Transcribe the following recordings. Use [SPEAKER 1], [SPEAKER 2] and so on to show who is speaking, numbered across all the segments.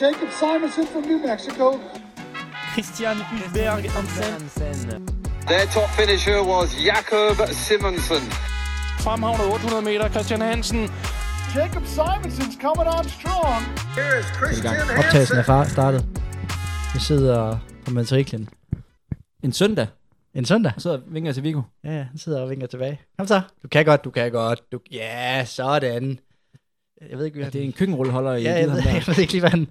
[SPEAKER 1] Jacob Simonson from New Mexico.
[SPEAKER 2] Christian Hulberg Hansen.
[SPEAKER 3] Their top finisher was Jakob Simonsen.
[SPEAKER 2] Fremhavnet 800 meter, Christian Hansen.
[SPEAKER 1] Jacob Simonson's coming on strong.
[SPEAKER 3] Here is Christian
[SPEAKER 4] Optagelsen er far- startet. Vi sidder på matriklen.
[SPEAKER 5] En søndag,
[SPEAKER 4] En søndag.
[SPEAKER 5] og så vinker jeg til Viggo.
[SPEAKER 4] Ja, ja, han sidder og vinker tilbage. Kom så. Du kan godt, du kan godt. Du... Ja, sådan. Jeg ved ikke, hvad
[SPEAKER 5] Det er en køkkenrulleholder i
[SPEAKER 4] Ja, jeg ved,
[SPEAKER 5] der.
[SPEAKER 4] jeg ved ikke lige, hvad han...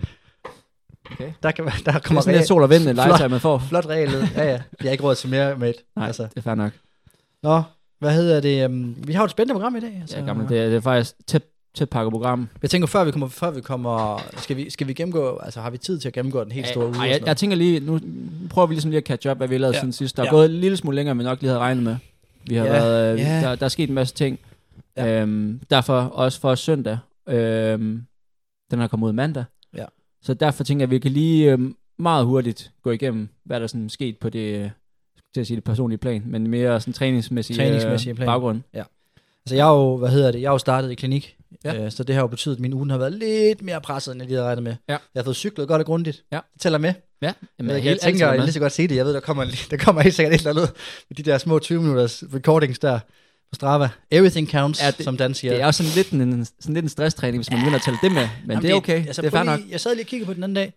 [SPEAKER 5] Okay.
[SPEAKER 4] Der, kan, der
[SPEAKER 5] Det er
[SPEAKER 4] kommer
[SPEAKER 5] sådan sol og vind, en legetøj, man får.
[SPEAKER 4] Flot regel. Ja, ja. Jeg har ikke råd til mere et.
[SPEAKER 5] Nej,
[SPEAKER 4] Altså.
[SPEAKER 5] det er fair nok.
[SPEAKER 4] Nå, hvad hedder det? Um, vi har jo et spændende program i dag. Altså.
[SPEAKER 5] Ja, gamle, det, er, det er faktisk tæt, tæt pakket program.
[SPEAKER 4] Jeg tænker, før vi kommer, før vi kommer skal, vi, skal vi gennemgå, altså har vi tid til at gennemgå den helt store uge?
[SPEAKER 5] Jeg, jeg tænker lige, nu prøver vi ligesom lige at catch up, hvad vi har lavet
[SPEAKER 4] Ja.
[SPEAKER 5] ja. siden sidst. Der er
[SPEAKER 4] Ja.
[SPEAKER 5] ja. gået en lille smule længere, end vi nok lige havde regnet med. Vi har
[SPEAKER 4] Ja,
[SPEAKER 5] været, øh,
[SPEAKER 4] ja.
[SPEAKER 5] der, der er sket en masse ting.
[SPEAKER 4] Ja.
[SPEAKER 5] Ja. Øhm, derfor også for søndag. Øhm, den har kommet ud mandag.
[SPEAKER 4] Ja.
[SPEAKER 5] Så derfor tænker jeg, at vi kan lige øhm, meget hurtigt gå igennem, hvad der sådan sket på det, til at sige det personlige plan, men mere sådan træningsmæssige,
[SPEAKER 4] Træningsmæssige
[SPEAKER 5] øh,
[SPEAKER 4] plan.
[SPEAKER 5] baggrund.
[SPEAKER 4] Altså jeg har jo, hvad hedder det, jeg har jo startet i klinik, ja.
[SPEAKER 5] Ja.
[SPEAKER 4] øh, så det har jo betydet, at min uge har været lidt mere presset, end jeg lige havde regnet med.
[SPEAKER 5] Ja.
[SPEAKER 4] Jeg har fået cyklet godt og grundigt.
[SPEAKER 5] Ja.
[SPEAKER 4] Det tæller med.
[SPEAKER 5] Ja,
[SPEAKER 4] Jamen, jeg, jeg tænker, jeg lige så godt se det. Jeg ved, der kommer, der kommer helt sikkert et eller andet med de der små 20 minutters recordings der på Strava. Everything counts, ja, det, som Dan siger.
[SPEAKER 5] Det er også sådan lidt en, sådan lidt en stresstræning, hvis man begynder at tælle det med. Men
[SPEAKER 4] Jamen,
[SPEAKER 5] det er okay.
[SPEAKER 4] Altså,
[SPEAKER 5] det er fair nok.
[SPEAKER 4] lige- Jeg sad lige og kiggede på den anden dag.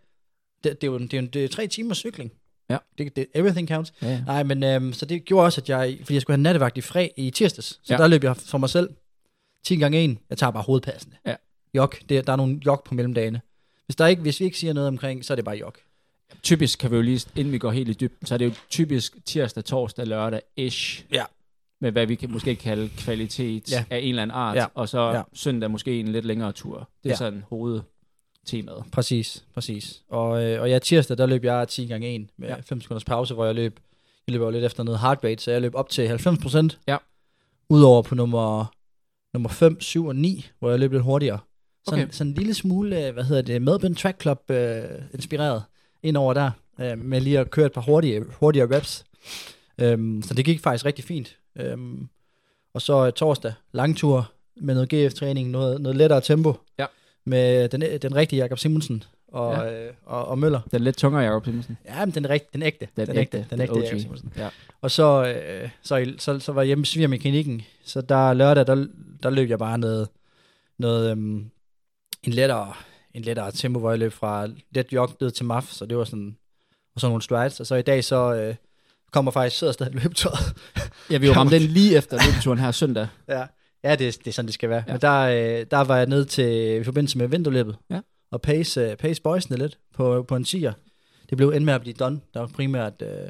[SPEAKER 4] Det, det, er jo, det, er jo, det er tre timer cykling.
[SPEAKER 5] Ja.
[SPEAKER 4] Det, det, everything counts.
[SPEAKER 5] Ja, ja.
[SPEAKER 4] Nej, men øhm, så det gjorde også, at jeg, fordi jeg skulle have nattevagt i fred i tirsdags, så. Ja. der løb jeg for mig selv 10 gange 1. Jeg tager bare hovedpassende.
[SPEAKER 5] Ja.
[SPEAKER 4] Jok, det, der er nogle jok på mellemdagene. Hvis, der ikke, hvis vi ikke siger noget omkring, så er det bare jok.
[SPEAKER 5] Typisk kan vi jo lige, inden vi går helt i dybden, så er det jo typisk tirsdag, torsdag, lørdag-ish.
[SPEAKER 4] Ja.
[SPEAKER 5] Med hvad vi kan, måske kalde kvalitet
[SPEAKER 4] Ja.
[SPEAKER 5] af en eller anden art.
[SPEAKER 4] Ja.
[SPEAKER 5] Og så
[SPEAKER 4] Ja.
[SPEAKER 5] søndag måske en lidt længere tur. Det er
[SPEAKER 4] Ja.
[SPEAKER 5] sådan hovedtemaet.
[SPEAKER 4] Præcis, præcis. Og, øh, og ja, tirsdag, der løb jeg 10 gange 1 med ja.
[SPEAKER 5] Ja.
[SPEAKER 4] 5 sekunders pause, hvor jeg løb, jeg løb jo lidt efter noget heart rate, så jeg løb op til 90 procent.
[SPEAKER 5] Ja.
[SPEAKER 4] Udover på nummer, nummer 5, 7 og 9, hvor jeg løb lidt hurtigere. Sådan,
[SPEAKER 5] Okay.
[SPEAKER 4] sådan en lille smule, øh, hvad hedder det, Melbourne Track Club øh, inspireret ind over der, øh, med lige at køre et par hurtige, hurtigere reps. Øhm, så det gik faktisk rigtig fint. Øhm, og så øh, torsdag, langtur med noget GF-træning, noget, noget lettere tempo.
[SPEAKER 5] Ja.
[SPEAKER 4] Med den, den rigtige Jakob Simonsen og, ja. øh, og, og Møller.
[SPEAKER 5] Den lidt tungere, Jacob Simonsen.
[SPEAKER 4] Ja, men den, rigt, den ægte.
[SPEAKER 5] Den,
[SPEAKER 4] den
[SPEAKER 5] ægte.
[SPEAKER 4] Den ægte
[SPEAKER 5] OG.
[SPEAKER 4] Jakob Simonsen.
[SPEAKER 5] Ja.
[SPEAKER 4] Og så, øh, så, så, så var jeg hjemme i svigermekanikken, så der lørdag, der, der løb jeg bare noget, noget øhm, en lettere, en lettere tempo, hvor jeg løb fra let jog ned til maf, så det var sådan, og så nogle strides, og så i dag så øh, kommer faktisk sidder stadig løbetøjet.
[SPEAKER 5] Ja, vi har jo ramt den lige efter løbeturen her søndag.
[SPEAKER 4] ja, ja det, det er sådan, det skal være. Ja.
[SPEAKER 5] Ja.
[SPEAKER 4] Men der, øh, der var jeg ned til, i forbindelse med vinterløbet,
[SPEAKER 5] Ja.
[SPEAKER 4] og pace, øh, pace boysene lidt på, på en 10'er. Det blev end med at blive done, der var primært øh,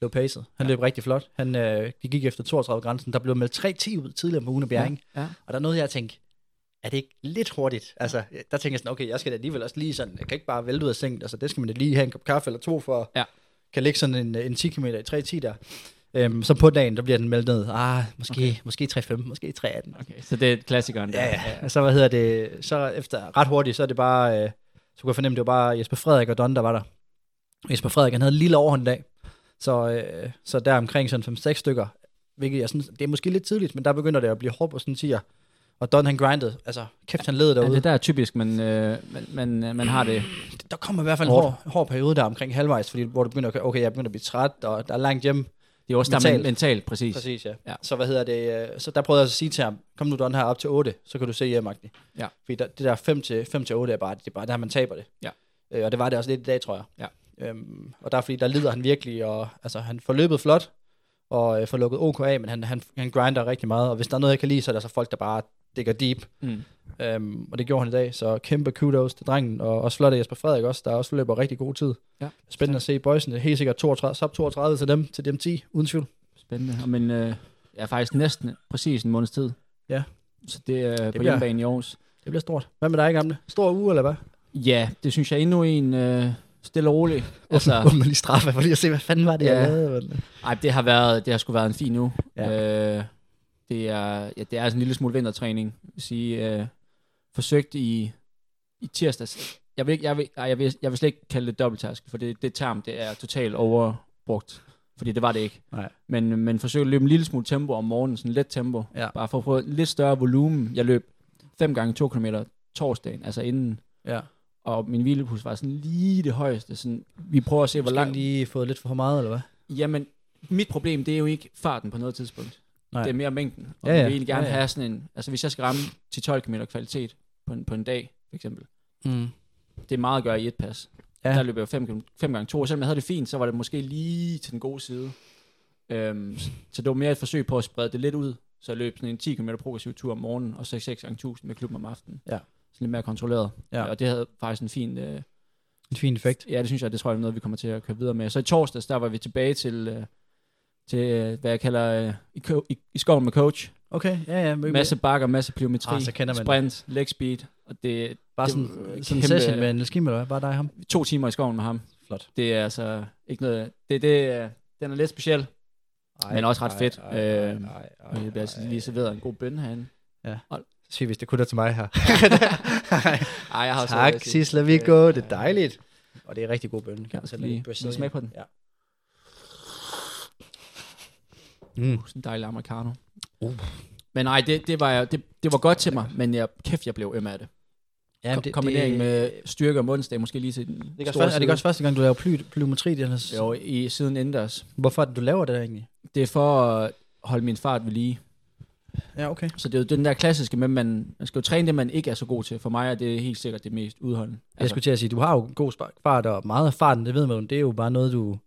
[SPEAKER 4] blev pacet. Han ja. løb rigtig flot. Han, øh, de gik efter 32-grænsen. Der blev meldt 3-10 ud tidligere på ugen af Bjerring.
[SPEAKER 5] Ja.
[SPEAKER 4] Og der er noget, jeg tænkte, er det ikke lidt hurtigt? Altså, der tænker jeg sådan, okay, jeg skal da alligevel også lige sådan, jeg kan ikke bare vælte ud af sengen. Altså, det skal man da lige have en kop kaffe eller to for, at
[SPEAKER 5] Ja.
[SPEAKER 4] Kan ligge sådan en, en 10 km i 3.10 der. Øhm, så på dagen, der bliver den meldt ned. Ah, måske, okay. måske 3.15, måske 3.18.
[SPEAKER 5] Okay, så det er klassikeren der.
[SPEAKER 4] Ja, ja. Så, hvad hedder det, så efter ret hurtigt, så er det bare, øh, så kunne jeg fornemme, det var bare Jesper Frederik og Don, der var der. Jesper Frederik, han havde en lille overhånd dag. Så, øh, så der omkring sådan 5-6 stykker, hvilket jeg synes, det er måske lidt tidligt, men der begynder det at blive hårdt på sådan tier. Og Don han grindede, altså kæft han led
[SPEAKER 5] Ja,
[SPEAKER 4] derude.
[SPEAKER 5] det der er typisk, men øh, man, man, man har det.
[SPEAKER 4] der kommer i hvert fald en hård, hård periode der omkring halvvejs, fordi, hvor du begynder at, okay, jeg begynder at blive træt, og der er langt hjem.
[SPEAKER 5] Det er også der
[SPEAKER 4] Mentalt.
[SPEAKER 5] mentalt, mentalt præcis.
[SPEAKER 4] Præcis, ja.
[SPEAKER 5] Ja.
[SPEAKER 4] Så hvad hedder det, øh, så der prøvede jeg at sige til ham, kom nu Don her op til 8, så kan du se hjem, Agni.
[SPEAKER 5] Ja.
[SPEAKER 4] Fordi der, det der 5 til, 5 til 8 er bare, det er bare der, man taber det.
[SPEAKER 5] Ja.
[SPEAKER 4] Øh, og det var det også lidt i dag, tror jeg.
[SPEAKER 5] Ja.
[SPEAKER 4] Øhm, og der er fordi, der lider han virkelig, og altså, han får løbet flot, og øh, får lukket OK af, men han, han, han grinder rigtig meget, og hvis der er noget, jeg kan lide, så er der så folk, der bare digger deep.
[SPEAKER 5] Mm.
[SPEAKER 4] Øhm, og det gjorde han i dag, så kæmpe kudos til drengen, og også flot af Jesper Frederik også, der også løber rigtig god tid.
[SPEAKER 5] Ja.
[SPEAKER 4] Spændende at se boysene, helt sikkert 32, sub 32 til dem, til dem 10, uden tvivl.
[SPEAKER 5] Spændende. Og Men øh, jeg er faktisk næsten præcis en måneds tid.
[SPEAKER 4] Ja.
[SPEAKER 5] Så det er det på
[SPEAKER 4] bliver-
[SPEAKER 5] hjemmebane i Aarhus.
[SPEAKER 4] Det bliver stort. Hvad med dig, gamle? Stor uge, eller hvad?
[SPEAKER 5] Ja, det synes jeg endnu en øh, stille og rolig.
[SPEAKER 4] Altså,
[SPEAKER 5] Altså,
[SPEAKER 4] Åbne lige straffe, for lige at se, hvad fanden var det, jeg
[SPEAKER 5] Ja.
[SPEAKER 4] lavede. men-
[SPEAKER 5] ej, det har været, det har sgu været en fin uge.
[SPEAKER 4] Ja.
[SPEAKER 5] Øh, det er, ja, det er sådan en lille smule vintertræning. Jeg vil sige, øh, forsøgt i, i tirsdags. Jeg vil, ikke, jeg, vil, ej, jeg, vil, jeg vil slet ikke kalde det dobbelttask, for det, det term, det er totalt overbrugt. Fordi det var det ikke.
[SPEAKER 4] Nej.
[SPEAKER 5] Men, men forsøg at løbe en lille smule tempo om morgenen, sådan let tempo.
[SPEAKER 4] Ja.
[SPEAKER 5] Bare for at få en lidt større volumen. Jeg løb 5 gange 2 km torsdagen, altså inden.
[SPEAKER 4] Ja.
[SPEAKER 5] og min hvilepuls var sådan lige det højeste. Sådan, vi prøver at se, hvor langt...
[SPEAKER 4] lige fået lidt for meget, eller hvad?
[SPEAKER 5] Jamen, mit problem, det er jo ikke farten på noget tidspunkt.
[SPEAKER 4] Nej.
[SPEAKER 5] Det er mere mængden. Og
[SPEAKER 4] Ja,
[SPEAKER 5] ja,
[SPEAKER 4] ja.
[SPEAKER 5] vil egentlig gerne
[SPEAKER 4] Ja, ja.
[SPEAKER 5] have sådan en... Altså, hvis jeg skal ramme til 12 km kvalitet på en, på en dag, for eksempel,
[SPEAKER 4] Mm.
[SPEAKER 5] det er meget at gøre i et pas.
[SPEAKER 4] Ja.
[SPEAKER 5] Der løber jeg 5 fem gange 2, og selvom jeg havde det fint, så var det måske lige til den gode side. Øhm, så det var mere et forsøg på at sprede det lidt ud, så jeg løb sådan en 10 km progressiv tur om morgenen, og så 6 gange 1000 med klubben om aftenen.
[SPEAKER 4] Ja.
[SPEAKER 5] Sådan lidt mere kontrolleret.
[SPEAKER 4] Ja.
[SPEAKER 5] Og det havde faktisk en fin... Øh,
[SPEAKER 4] En fin effekt.
[SPEAKER 5] ja, det synes jeg, det tror jeg er noget, vi kommer til at køre videre med. Så i torsdags, der var vi tilbage til, øh, til øh, hvad jeg kalder øh, i, co- i, i skoven med coach.
[SPEAKER 4] Okay, ja, ja. men-
[SPEAKER 5] Masse bakker, masse pliometri,
[SPEAKER 4] Ah, så kender man det.
[SPEAKER 5] sprint, leg speed, og det
[SPEAKER 4] Bare
[SPEAKER 5] det
[SPEAKER 4] sådan, en
[SPEAKER 5] kæmpe-
[SPEAKER 4] session med en Skimmel, eller hvad? Bare dig og ham?
[SPEAKER 5] to timer i skoven med ham.
[SPEAKER 4] Flot.
[SPEAKER 5] Det er altså ikke noget... Det, det, er- den er lidt speciel, men også ret fedt. Øh, og jeg bliver altså lige serveret en god bøn herinde.
[SPEAKER 4] Sig, hvis det kun er til mig her.
[SPEAKER 5] Ej, jeg har
[SPEAKER 4] tak, Sisla Viggo. Det er dejligt. Og det er rigtig god bøn. Kan
[SPEAKER 5] Ja,
[SPEAKER 4] selv
[SPEAKER 5] lige-
[SPEAKER 4] lide.
[SPEAKER 5] lige smag på den.
[SPEAKER 4] Ja. Mm.
[SPEAKER 5] Sådan en dejlig americano.
[SPEAKER 4] Uh.
[SPEAKER 5] Men nej, det, det, var, jeg- det, det var godt til mig, men jeg, kæft, jeg blev øm af det.
[SPEAKER 4] Ja,
[SPEAKER 5] Kom, kombinering med styrke og mundsdag, måske lige til den
[SPEAKER 4] Det er, første, er det også første gang, du laver ply, plymetri? Den her,
[SPEAKER 5] Jo, i siden indendørs.
[SPEAKER 4] Hvorfor er det, du laver det der egentlig?
[SPEAKER 5] Det er for at holde min fart ved lige.
[SPEAKER 4] Ja, okay.
[SPEAKER 5] Så det er jo den der klassiske med, at man, man skal jo træne det, man ikke er så god til. For mig er det helt sikkert det mest udholdende.
[SPEAKER 4] Jeg skulle til at sige, du har jo god fart, og meget af farten, det ved man det er jo bare noget, du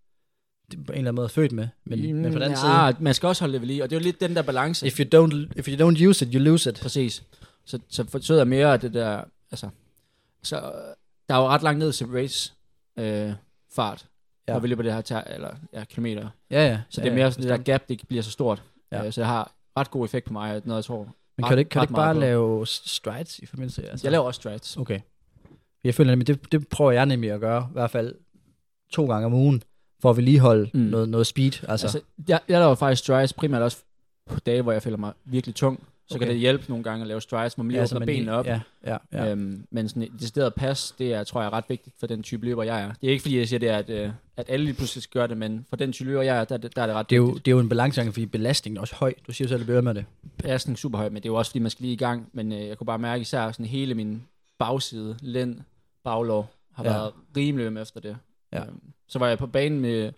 [SPEAKER 4] det er på en eller anden måde er født med. Men, men på den anden
[SPEAKER 5] ja,
[SPEAKER 4] side,
[SPEAKER 5] man skal også holde det ved lige, og det er jo lidt den der balance.
[SPEAKER 4] if you, don't, if you don't use it, you lose it.
[SPEAKER 5] Præcis. Så, så forsøger jeg mere af det der, altså, så der er jo ret langt ned til race øh, fart,
[SPEAKER 4] Ja.
[SPEAKER 5] ja. når vi løber det her ter, eller, ja, kilometer.
[SPEAKER 4] Ja, ja.
[SPEAKER 5] Så
[SPEAKER 4] ja,
[SPEAKER 5] det er mere
[SPEAKER 4] ja,
[SPEAKER 5] sådan, det der gap, det bliver så stort.
[SPEAKER 4] Ja.
[SPEAKER 5] Ja. Øh, så det har ret god effekt på mig, noget jeg tror.
[SPEAKER 4] Men
[SPEAKER 5] ret-
[SPEAKER 4] kan du ikke, kan du
[SPEAKER 5] ret
[SPEAKER 4] ikke bare
[SPEAKER 5] på.
[SPEAKER 4] lave strides i forbindelse? Altså?
[SPEAKER 5] Jeg laver også strides.
[SPEAKER 4] Okay. Jeg føler nemlig, det, det prøver jeg nemlig at gøre, i hvert fald to gange om ugen, for at vedligeholde mm. Noget, noget speed. Altså,
[SPEAKER 5] Altså, jeg, jeg laver faktisk strides primært også på dage, hvor jeg føler mig virkelig tung. Så
[SPEAKER 4] Okay.
[SPEAKER 5] kan det hjælpe nogle gange at lave strides, hvor man lige
[SPEAKER 4] ja,
[SPEAKER 5] åbner
[SPEAKER 4] man
[SPEAKER 5] benene
[SPEAKER 4] lige-
[SPEAKER 5] op.
[SPEAKER 4] Ja, ja, ja.
[SPEAKER 5] Øhm, men sådan et decideret pas, det er, tror jeg er ret vigtigt for den type løber, jeg er. Det er ikke fordi, jeg siger, det er, at, øh, at alle lige pludselig skal gøre det, men for den type løber, jeg er, der, der er det ret
[SPEAKER 4] Det er, jo,
[SPEAKER 5] vigtigt.
[SPEAKER 4] det er jo en balancegang, fordi belastningen er også høj. Du siger jo selv, at bliver med det.
[SPEAKER 5] Belastning super høj, men det er jo også fordi, man skal lige i gang. Men øh, jeg kunne bare mærke især sådan hele min bagside, lænd, baglov, har
[SPEAKER 4] ja.
[SPEAKER 5] været rimelig øm efter det.
[SPEAKER 4] Ja.
[SPEAKER 5] Øhm, så var jeg på banen med,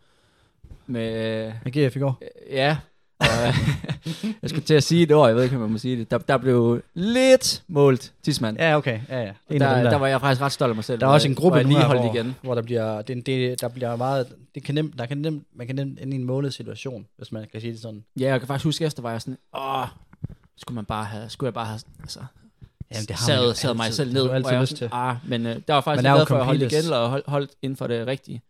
[SPEAKER 5] med
[SPEAKER 4] giver jeg i går?
[SPEAKER 5] Øh, Ja, og jeg skulle til at sige et ord, jeg ved ikke, om man må sige det. Der, der blev lidt målt tidsmand.
[SPEAKER 4] Ja, okay. Ja, ja. En
[SPEAKER 5] der, der.
[SPEAKER 4] der,
[SPEAKER 5] var jeg faktisk ret stolt af mig selv.
[SPEAKER 4] der er også en
[SPEAKER 5] jeg-
[SPEAKER 4] gruppe
[SPEAKER 5] jeg lige holdt
[SPEAKER 4] hvor,
[SPEAKER 5] igen.
[SPEAKER 4] hvor der bliver, det, det, der bliver meget, det kan nemt, der kan nemt, man kan nemt ende i en målet situation, hvis man kan sige det sådan.
[SPEAKER 5] Ja, jeg kan faktisk huske, efter var jeg sådan, åh, skulle man bare have, skulle jeg bare have, altså,
[SPEAKER 4] Jamen, det har
[SPEAKER 5] sad, sad mig selv
[SPEAKER 4] det
[SPEAKER 5] ned.
[SPEAKER 4] har du
[SPEAKER 5] hvor
[SPEAKER 4] altid lyst til.
[SPEAKER 5] Ah, men øh, der var faktisk glad for, at
[SPEAKER 4] completist.
[SPEAKER 5] igen, og holdt, holdt inden for det rigtige.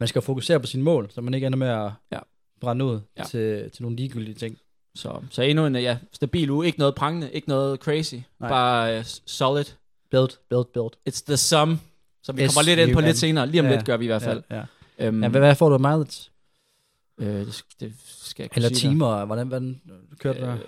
[SPEAKER 4] Man skal jo fokusere på sine mål, så man ikke ender med at
[SPEAKER 5] Ja.
[SPEAKER 4] brænde ud
[SPEAKER 5] Ja.
[SPEAKER 4] til, til nogle ligegyldige ting.
[SPEAKER 5] Så, så endnu en ja, stabil uge. Ikke noget prangende, ikke noget crazy.
[SPEAKER 4] Nej.
[SPEAKER 5] Bare uh, solid.
[SPEAKER 4] Build, build, build.
[SPEAKER 5] It's the sum. Som vi
[SPEAKER 4] S
[SPEAKER 5] kommer lidt ind på lidt senere. Lige om
[SPEAKER 4] Ja,
[SPEAKER 5] lidt gør vi i hvert fald.
[SPEAKER 4] Ja, ja.
[SPEAKER 5] Øhm,
[SPEAKER 4] ja hvad, hvad får du mileage?
[SPEAKER 5] øh, det, det skal jeg
[SPEAKER 4] Eller timer? Hvordan, hvordan kørte du?
[SPEAKER 5] Øh,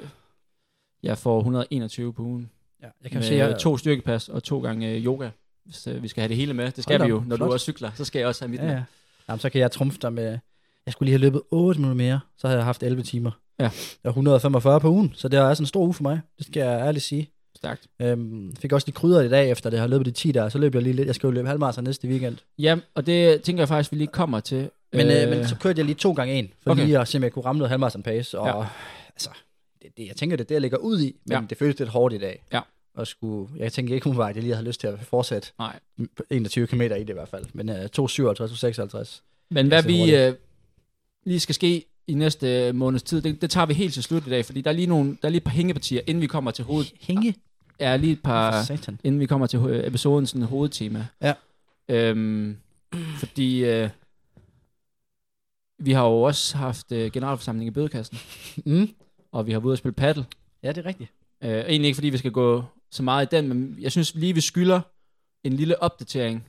[SPEAKER 5] jeg får 121 på ugen.
[SPEAKER 4] Ja, jeg kan
[SPEAKER 5] Med
[SPEAKER 4] se, jeg,
[SPEAKER 5] to styrkepas og to gange øh, yoga. Hvis øh, vi skal have det hele med. Det skal
[SPEAKER 4] Hold
[SPEAKER 5] vi jo. Når
[SPEAKER 4] flot.
[SPEAKER 5] du også cykler, så skal jeg også have mit
[SPEAKER 4] ja,
[SPEAKER 5] med.
[SPEAKER 4] ja. Jamen, så kan jeg trumfe dig med... Jeg skulle lige have løbet 8 minutter mere, så havde jeg haft 11 timer.
[SPEAKER 5] Ja.
[SPEAKER 4] Jeg er 145 på ugen, så det er også en stor uge for mig. Det skal jeg ærligt sige.
[SPEAKER 5] Stærkt.
[SPEAKER 4] Øhm, fik også lige krydder i dag, efter det har løbet de 10 der, så løb jeg lige lidt. Jeg skal jo løbe halvmarathon næste weekend.
[SPEAKER 5] Ja, og det tænker jeg faktisk, vi lige kommer til.
[SPEAKER 4] Men, øh, men så kørte jeg lige to gange en, for. Okay. lige at se, om jeg kunne ramme noget halvmarathon pace. Og
[SPEAKER 5] Ja.
[SPEAKER 4] altså, det, jeg tænker, det er det, jeg ligger ud i, men
[SPEAKER 5] Ja.
[SPEAKER 4] det føles lidt hårdt i dag.
[SPEAKER 5] Ja.
[SPEAKER 4] Og skulle, jeg tænker ikke umiddelbart, at jeg lige har lyst til at fortsætte
[SPEAKER 5] Nej.
[SPEAKER 4] på 21 km i det i hvert fald. Men uh, 2,57, 2,56.
[SPEAKER 5] Men hvad
[SPEAKER 4] ser
[SPEAKER 5] vi øh, lige skal ske i næste måneds tid, det, det tager vi helt til slut i dag, fordi der er lige, nogle, der er lige et par hængepartier, inden vi kommer til hoved...
[SPEAKER 4] Hænge?
[SPEAKER 5] Ja, lige et par...
[SPEAKER 4] Satan.
[SPEAKER 5] inden vi kommer til ho- episodens sådan, hovedtema.
[SPEAKER 4] Ja.
[SPEAKER 5] Øhm, fordi øh, vi har jo også haft øh, generalforsamling i bødekassen,
[SPEAKER 4] Mm.
[SPEAKER 5] Og vi har været ude at spille paddle.
[SPEAKER 4] Ja, det er rigtigt.
[SPEAKER 5] Øh, egentlig ikke fordi vi skal gå så meget i den, men jeg synes lige, vi skylder en lille opdatering,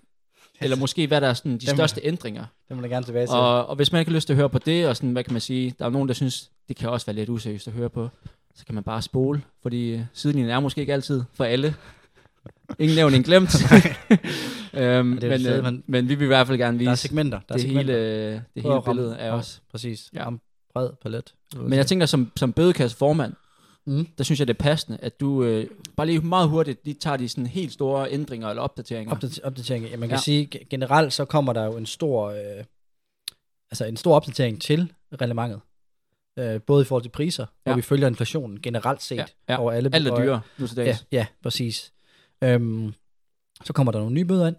[SPEAKER 5] eller måske hvad der er sådan, de
[SPEAKER 4] Dem-
[SPEAKER 5] største ændringer.
[SPEAKER 4] Det må jeg gerne tilbage til.
[SPEAKER 5] Og, og hvis man ikke har lyst til at høre på det, og sådan, hvad kan man sige, der er nogen, der synes, det kan også være lidt useriøst at høre på, så kan man bare spole, fordi øh, sidelinjen er måske ikke altid for alle. Ingen nævnt, ingen glemt. øhm,
[SPEAKER 4] det
[SPEAKER 5] men,
[SPEAKER 4] fedt,
[SPEAKER 5] øh,
[SPEAKER 4] man-
[SPEAKER 5] men vi vil i hvert fald gerne
[SPEAKER 4] der er
[SPEAKER 5] vise
[SPEAKER 4] segmenter. Der er
[SPEAKER 5] det
[SPEAKER 4] segmenter.
[SPEAKER 5] hele, øh, det hele
[SPEAKER 4] at ramme-
[SPEAKER 5] billede af os.
[SPEAKER 4] Præcis.
[SPEAKER 5] Ja.
[SPEAKER 4] Ram bred palet.
[SPEAKER 5] Men jeg tænker, som, som bødekasse formand,
[SPEAKER 4] Mm.
[SPEAKER 5] der synes jeg, det er passende, at du øh, bare lige meget hurtigt, de tager de sådan helt store ændringer eller opdateringer.
[SPEAKER 4] Opdater- opdatering. Ja, man kan ja.
[SPEAKER 5] Ja.
[SPEAKER 4] sige, ge- generelt så kommer der jo en stor, øh, altså en stor opdatering til relevantet. Øh, både i forhold til priser, ja. hvor
[SPEAKER 5] Ja.
[SPEAKER 4] vi følger inflationen generelt set
[SPEAKER 5] Ja, ja.
[SPEAKER 4] over alle
[SPEAKER 5] Alt er
[SPEAKER 4] og-
[SPEAKER 5] dyrere nu til
[SPEAKER 4] Ja,
[SPEAKER 5] dags.
[SPEAKER 4] ja, præcis. Øhm, så kommer der nogle nye bøder ind.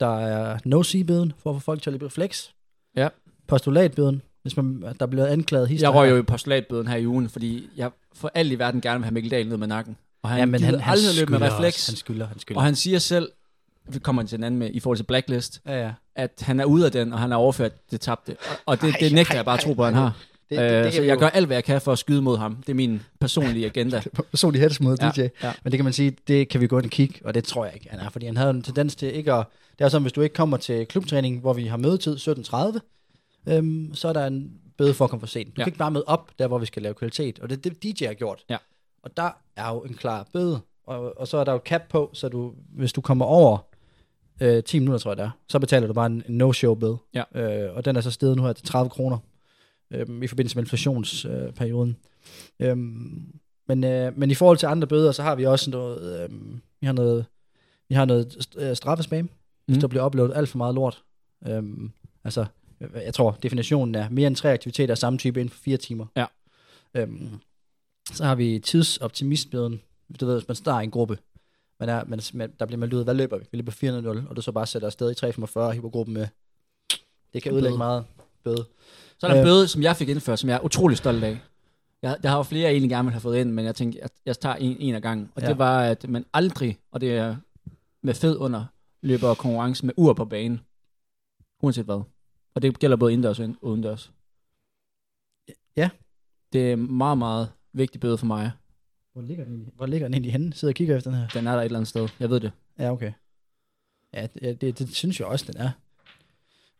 [SPEAKER 4] Der er no-see-bøden for at få folk til at løbe flex.
[SPEAKER 5] Ja.
[SPEAKER 4] Postulatbøden, hvis man, der bliver anklaget hister.
[SPEAKER 5] Jeg røg jo i postulatbøden her i ugen, fordi jeg for alt i verden gerne vil have Mikkel Dahl ned med nakken. Og han,
[SPEAKER 4] ja, men han, han
[SPEAKER 5] aldrig løbe med refleks.
[SPEAKER 4] Også. Han skylder, han skylder.
[SPEAKER 5] Og han siger selv, vi kommer til en anden med, i forhold til Blacklist,
[SPEAKER 4] ja, ja.
[SPEAKER 5] at han er ude af den, og han har overført det tabte. Og, og det,
[SPEAKER 4] Ej,
[SPEAKER 5] det nægter
[SPEAKER 4] ej,
[SPEAKER 5] jeg bare at tro
[SPEAKER 4] ej,
[SPEAKER 5] på, han
[SPEAKER 4] ej.
[SPEAKER 5] har.
[SPEAKER 4] Det,
[SPEAKER 5] Øh,
[SPEAKER 4] det, det,
[SPEAKER 5] så
[SPEAKER 4] kan vi
[SPEAKER 5] jeg
[SPEAKER 4] jo-
[SPEAKER 5] gør alt, hvad jeg kan for at skyde mod ham. Det er min personlige agenda.
[SPEAKER 4] personlig hets mod
[SPEAKER 5] Ja,
[SPEAKER 4] DJ.
[SPEAKER 5] ja.
[SPEAKER 4] Men det kan man sige, det kan vi gå ind og kigge, og det tror jeg ikke, han er. Fordi han havde en tendens til ikke at... Det er sådan, hvis du ikke kommer til klubtræning, hvor vi har mødetid 17.30, øhm, så er der en bøde for at komme for sent. Du ja. Kan ikke bare møde op, der hvor vi skal lave kvalitet. Og det er det, DJ har gjort.
[SPEAKER 5] Ja.
[SPEAKER 4] Og der er jo en klar bøde. Og, og så er der jo cap på, så du, hvis du kommer over øh, 10 minutter, tror jeg det er, så betaler du bare en, en no-show bøde.
[SPEAKER 5] Ja.
[SPEAKER 4] Øh, og den er så steget nu her til 30 kroner øh, i forbindelse med inflationsperioden. Øh, øhm, men, øh, men i forhold til andre bøder, så har vi også noget, øh, vi har noget, vi har noget øh, straffespam, mm. hvis
[SPEAKER 5] Mm.
[SPEAKER 4] der bliver uploadet alt for meget lort. Øhm, altså, jeg tror, definitionen er mere end tre aktiviteter af samme type inden for fire timer.
[SPEAKER 5] Ja.
[SPEAKER 4] Øhm, så har vi tidsoptimistbøden. Du ved, hvis man starter i en gruppe, man er, man, man, der bliver meldt ud, hvad løber vi? Vi løber 400, og du så bare sætter afsted i 345 og hiver gruppen med. Det kan ødelægge meget bøde.
[SPEAKER 5] Så er der
[SPEAKER 4] Øh.
[SPEAKER 5] bøde, som jeg fik indført, som jeg er utrolig stolt af. Jeg, der har jo flere, jeg egentlig gerne vil have fået ind, men jeg tænkte, jeg, jeg tager en, en af gangen. Og
[SPEAKER 4] ja.
[SPEAKER 5] det var, at man aldrig, og det er med fed under, løber konkurrence med ur på banen. Uanset hvad. Og det gælder både indendørs og udendørs.
[SPEAKER 4] Ja.
[SPEAKER 5] Det er meget, meget vigtig bøde for mig.
[SPEAKER 4] Hvor ligger den egentlig, hvor ligger den egentlig henne? Sidder og kigger efter den her.
[SPEAKER 5] Den er der et eller andet sted. Jeg ved det.
[SPEAKER 4] Ja, okay. Ja, det, det, det synes jeg også, den er.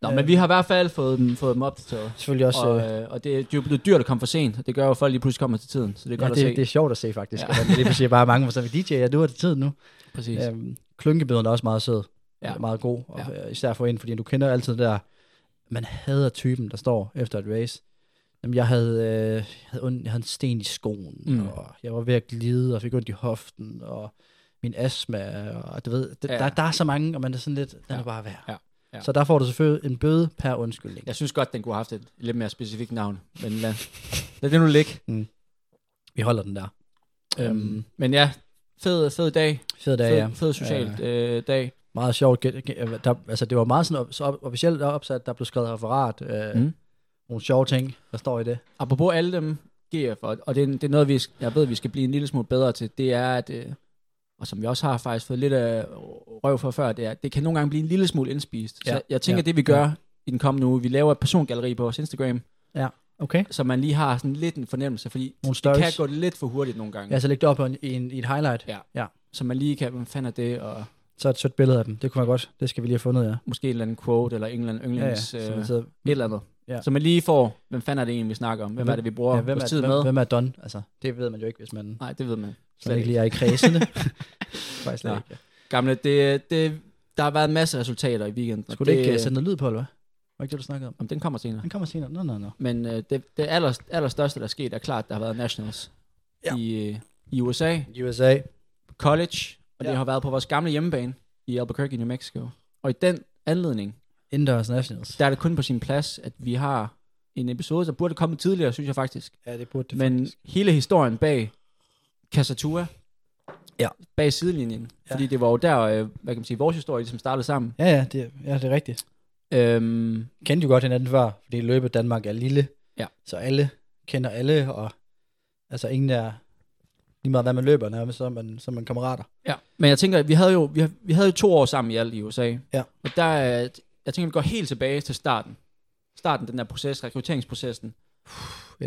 [SPEAKER 5] Nå,
[SPEAKER 4] Øh.
[SPEAKER 5] men vi har i hvert fald fået dem, fået dem opdateret.
[SPEAKER 4] Selvfølgelig også...
[SPEAKER 5] Og,
[SPEAKER 4] øh,
[SPEAKER 5] øh, og det, det er jo blevet dyrt at komme for sent. og Det gør jo, at folk lige pludselig kommer til tiden. Så det er
[SPEAKER 4] ja,
[SPEAKER 5] godt at
[SPEAKER 4] det,
[SPEAKER 5] se.
[SPEAKER 4] det er sjovt at se, faktisk.
[SPEAKER 5] Ja.
[SPEAKER 4] Det er pludselig bare mange, hvor så er vi DJ, ja, du har det tid nu.
[SPEAKER 5] Præcis.
[SPEAKER 4] Øhm, Klynkebøden er også meget sød.
[SPEAKER 5] Ja.
[SPEAKER 4] Meget god. Og
[SPEAKER 5] Ja.
[SPEAKER 4] ja. især for ind, fordi du kender altid det der, man hader typen, der står efter et race. Jamen, jeg havde, øh, havde, ondt, jeg havde en sten i skoen,
[SPEAKER 5] Mm.
[SPEAKER 4] mm. og jeg var ved at glide, og fik ondt i hoften, og min astma, og du ved, det,
[SPEAKER 5] Ja.
[SPEAKER 4] ja. der, der er så mange, og man er sådan lidt, den
[SPEAKER 5] Ja.
[SPEAKER 4] er bare værd.
[SPEAKER 5] Ja. Ja.
[SPEAKER 4] Så der får du selvfølgelig en bøde per undskyldning.
[SPEAKER 5] Jeg synes godt, den kunne have haft et lidt mere specifikt navn. Men lad, lad det nu ligge.
[SPEAKER 4] Vi holder den der.
[SPEAKER 5] Øhm,
[SPEAKER 4] Øhm,
[SPEAKER 5] men ja, fed, fed dag.
[SPEAKER 4] Fed dag,
[SPEAKER 5] fed,
[SPEAKER 4] ja.
[SPEAKER 5] fed socialt øh, dag.
[SPEAKER 4] Meget sjovt. Get, der, altså, det var meget sådan, så op, officielt opsat, der blev skrevet referat. Øh,
[SPEAKER 5] Mm.
[SPEAKER 4] Nogle sjove ting, der står i det.
[SPEAKER 5] Apropos alle dem GF, og, og det, er, det er noget, vi, jeg ved, vi skal blive en lille smule bedre til, det er, at, øh, og som vi også har faktisk fået lidt af røv for før, det er, det kan nogle gange blive en lille smule indspist. Ja.
[SPEAKER 4] Ja.
[SPEAKER 5] Så jeg tænker,
[SPEAKER 4] Ja.
[SPEAKER 5] det vi gør i den kommende uge, vi laver et persongalleri på vores Instagram,
[SPEAKER 4] Okay.
[SPEAKER 5] så man lige har sådan lidt en fornemmelse, fordi
[SPEAKER 4] Nogle
[SPEAKER 5] det kan gå lidt for hurtigt nogle gange.
[SPEAKER 4] Ja, så læg det op i, en, i et highlight.
[SPEAKER 5] Ja.
[SPEAKER 4] ja.
[SPEAKER 5] Så man lige kan, hvem fanden er det, og
[SPEAKER 4] Så et sødt billede af dem. Det kunne være godt. Det skal vi lige have fundet, ja.
[SPEAKER 5] måske en eller anden quote, eller en eller anden
[SPEAKER 4] Ja, ja.
[SPEAKER 5] yndlings...
[SPEAKER 4] Så,
[SPEAKER 5] øh, et eller andet.
[SPEAKER 4] Ja.
[SPEAKER 5] Så man lige får, hvem fanden er det egentlig, vi snakker om? Hvem,
[SPEAKER 4] Hvem-
[SPEAKER 5] er det, vi bruger
[SPEAKER 4] ja, hvem, er,
[SPEAKER 5] tid
[SPEAKER 4] hvem,
[SPEAKER 5] med?
[SPEAKER 4] hvem er Don? Altså, det ved man jo ikke, hvis man,
[SPEAKER 5] Nej, det ved man.
[SPEAKER 4] hvis man ikke lige er i kredsene. Faktisk slet
[SPEAKER 5] Nå.
[SPEAKER 4] ikke.
[SPEAKER 5] Gamle, det, det, der har været en masse resultater i weekenden.
[SPEAKER 4] Skulle du
[SPEAKER 5] det,
[SPEAKER 4] ikke uh, sætte noget lyd på, eller hvad? Var ikke det, du snakkede om?
[SPEAKER 5] Om den kommer senere.
[SPEAKER 4] Den kommer senere. Nå, nå, nå.
[SPEAKER 5] Men øh, det, det aller, allerstørste, der er sket, er klart, der har været Nationals
[SPEAKER 4] Ja.
[SPEAKER 5] i, øh, i USA,
[SPEAKER 4] USA.
[SPEAKER 5] college, og ja. Det har været på vores gamle hjemmebane i Albuquerque, New Mexico. Og i den anledning,
[SPEAKER 4] Indoors Nationals.
[SPEAKER 5] der er det kun på sin plads, at vi har en episode, der burde komme tidligere, synes jeg faktisk.
[SPEAKER 4] Ja, det burde det
[SPEAKER 5] Men
[SPEAKER 4] faktisk.
[SPEAKER 5] hele historien bag Casatua,
[SPEAKER 4] Ja.
[SPEAKER 5] bag sidelinjen,
[SPEAKER 4] Ja.
[SPEAKER 5] fordi det var jo der, øh, hvad kan man sige, vores historie ligesom startede sammen.
[SPEAKER 4] Ja, ja, det, ja, det er rigtigt.
[SPEAKER 5] Øhm,
[SPEAKER 4] Kendte jo godt hinanden før, fordi løbet Danmark er lille.
[SPEAKER 5] Ja.
[SPEAKER 4] Så alle kender alle, og altså ingen er lige meget hvad man løber nærmest, så er man, så er man kammerater.
[SPEAKER 5] Ja, men jeg tænker, vi havde jo, vi, vi havde jo to år sammen i alt i USA.
[SPEAKER 4] Ja.
[SPEAKER 5] Og der, er- jeg tænker, vi går helt tilbage til starten. Starten, den der proces, rekrutteringsprocessen.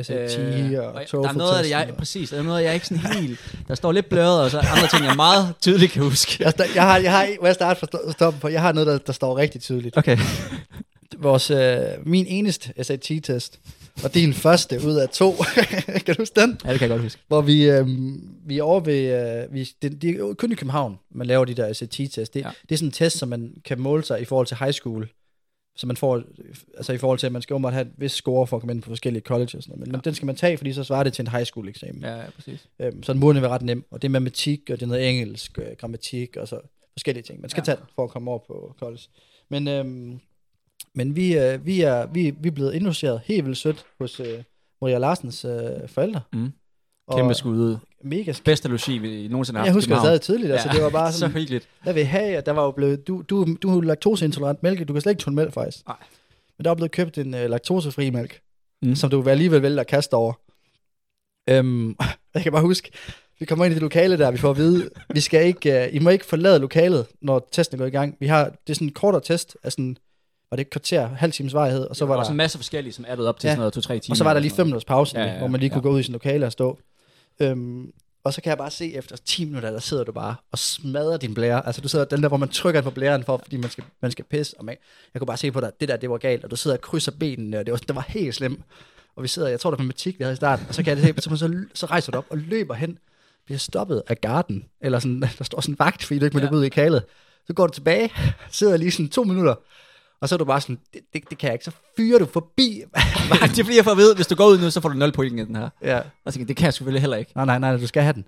[SPEAKER 4] SAT øh, og,
[SPEAKER 5] og der er noget af det, jeg, præcis, der er noget, jeg ikke sådan helt, der står lidt bløret, og så andre ting, jeg meget tydeligt kan huske.
[SPEAKER 4] Jeg, jeg har, jeg har, må jeg starte fra stoppen på? Jeg har noget, der, der står rigtig tydeligt.
[SPEAKER 5] Okay.
[SPEAKER 4] Vores, øh, min eneste SAT-test, og din første ud af to. kan du huske den?
[SPEAKER 5] Ja, det kan jeg godt huske.
[SPEAKER 4] Hvor vi, øh, vi er over ved, øh, vi, det, det er kun i København, man laver de der SAT-test. Det,
[SPEAKER 5] Ja.
[SPEAKER 4] det er sådan en test, som man kan måle sig i forhold til high school. så man får, altså i forhold til, at man skal åbenbart have et vis score for at komme ind på forskellige colleges og sådan noget. Men, ja. men den skal man tage, fordi så svarer det til en high school eksamen.
[SPEAKER 5] Ja, ja, præcis.
[SPEAKER 4] Øhm, så den burde være ret nem. Og det er matematik, og det er noget engelsk, øh, grammatik og så forskellige ting. Man skal ja. tage den for at komme over på college. Men, øhm, men vi, øh, vi, er, vi, vi er blevet indlogeret helt vildt sødt hos øh, Maria Larsens øh, forældre.
[SPEAKER 5] Mm. Kæmpe skud ud.
[SPEAKER 4] Mega sk-
[SPEAKER 5] Bedste logi, vi nogensinde har
[SPEAKER 4] Jeg
[SPEAKER 5] haft i
[SPEAKER 4] husker, jeg sad tidligt, altså det var bare
[SPEAKER 5] så
[SPEAKER 4] sådan,
[SPEAKER 5] hyggeligt.
[SPEAKER 4] hvad vil have? Der var jo blevet, du, du, du er laktoseintolerant mælk, du kan slet ikke tåle mælk faktisk.
[SPEAKER 5] Nej.
[SPEAKER 4] Men der er blevet købt en øh, laktosefri mælk,
[SPEAKER 5] Mm.
[SPEAKER 4] som du vil alligevel vælge at kaste over. Øhm, jeg kan bare huske, vi kommer ind i det lokale der, vi får at vide, vi skal ikke, uh, I må ikke forlade lokalet, når testen går i gang. Vi har, det er sådan en kortere test, af sådan, var det et kvarter, halv times vejhed, og så var der,
[SPEAKER 5] også en masse forskellige, som addet op til
[SPEAKER 4] Ja.
[SPEAKER 5] sådan noget to-tre timer.
[SPEAKER 4] og så var der lige fem minutters pause,
[SPEAKER 5] Ja,
[SPEAKER 4] ja,
[SPEAKER 5] ja,
[SPEAKER 4] hvor man lige kunne
[SPEAKER 5] ja.
[SPEAKER 4] gå ud i sin lokale og stå. Øhm, og så kan jeg bare se, efter 10 minutter, der sidder du bare og smadrer din blære. Altså du sidder den der, hvor man trykker på blæren for, fordi man skal, man skal pisse. Og man, jeg kunne bare se på dig, det der, det var galt, og du sidder og krydser benene, og det var, det var helt slemt. Og vi sidder, jeg tror det var matematik, vi havde i starten, og så kan jeg se, så, så, så rejser du op og løber hen, bliver stoppet af garden, eller sådan, der står sådan en vagt, fordi du ikke må
[SPEAKER 5] Ja.
[SPEAKER 4] løbe ud i kalet. Så går du tilbage, sidder lige sådan to minutter, og så er du bare sådan, det, det, det kan jeg ikke, så fyrer du forbi.
[SPEAKER 5] det bliver for at vide, hvis du går ud nu, så får du 0 point i den her.
[SPEAKER 4] ja,
[SPEAKER 5] Og tænker, det kan jeg selvfølgelig heller ikke.
[SPEAKER 4] Nej, nej, nej, du skal have den.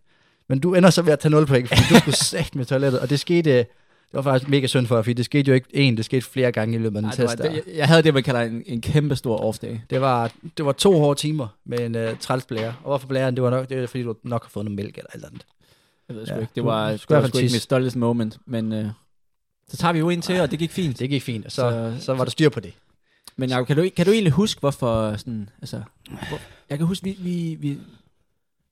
[SPEAKER 4] Men du ender så ved at tage 0 point, fordi du skulle sagt med toilettet. Og det skete, det var faktisk mega synd for dig, fordi det skete jo ikke en, det skete flere gange i løbet af den test.
[SPEAKER 5] Det, jeg, jeg havde det, man kalder en, en kæmpe stor off-day.
[SPEAKER 4] Det var, det var to hårde timer med en uh, træls blære. Og hvorfor blæren? Det var nok, det var, fordi du nok har fået noget mælk eller et eller andet.
[SPEAKER 5] Jeg ved sgu
[SPEAKER 4] Ja,
[SPEAKER 5] ikke. Det var, det var sgu ikke mit stolteste moment. Men øh, så tager vi jo en til, og det gik fint.
[SPEAKER 4] Det gik fint, og så,
[SPEAKER 5] Så-
[SPEAKER 4] så, var der styr på det.
[SPEAKER 5] Men Jacob, kan du, kan du egentlig huske, hvorfor sådan, altså, hvor, jeg kan huske, vi, vi, vi,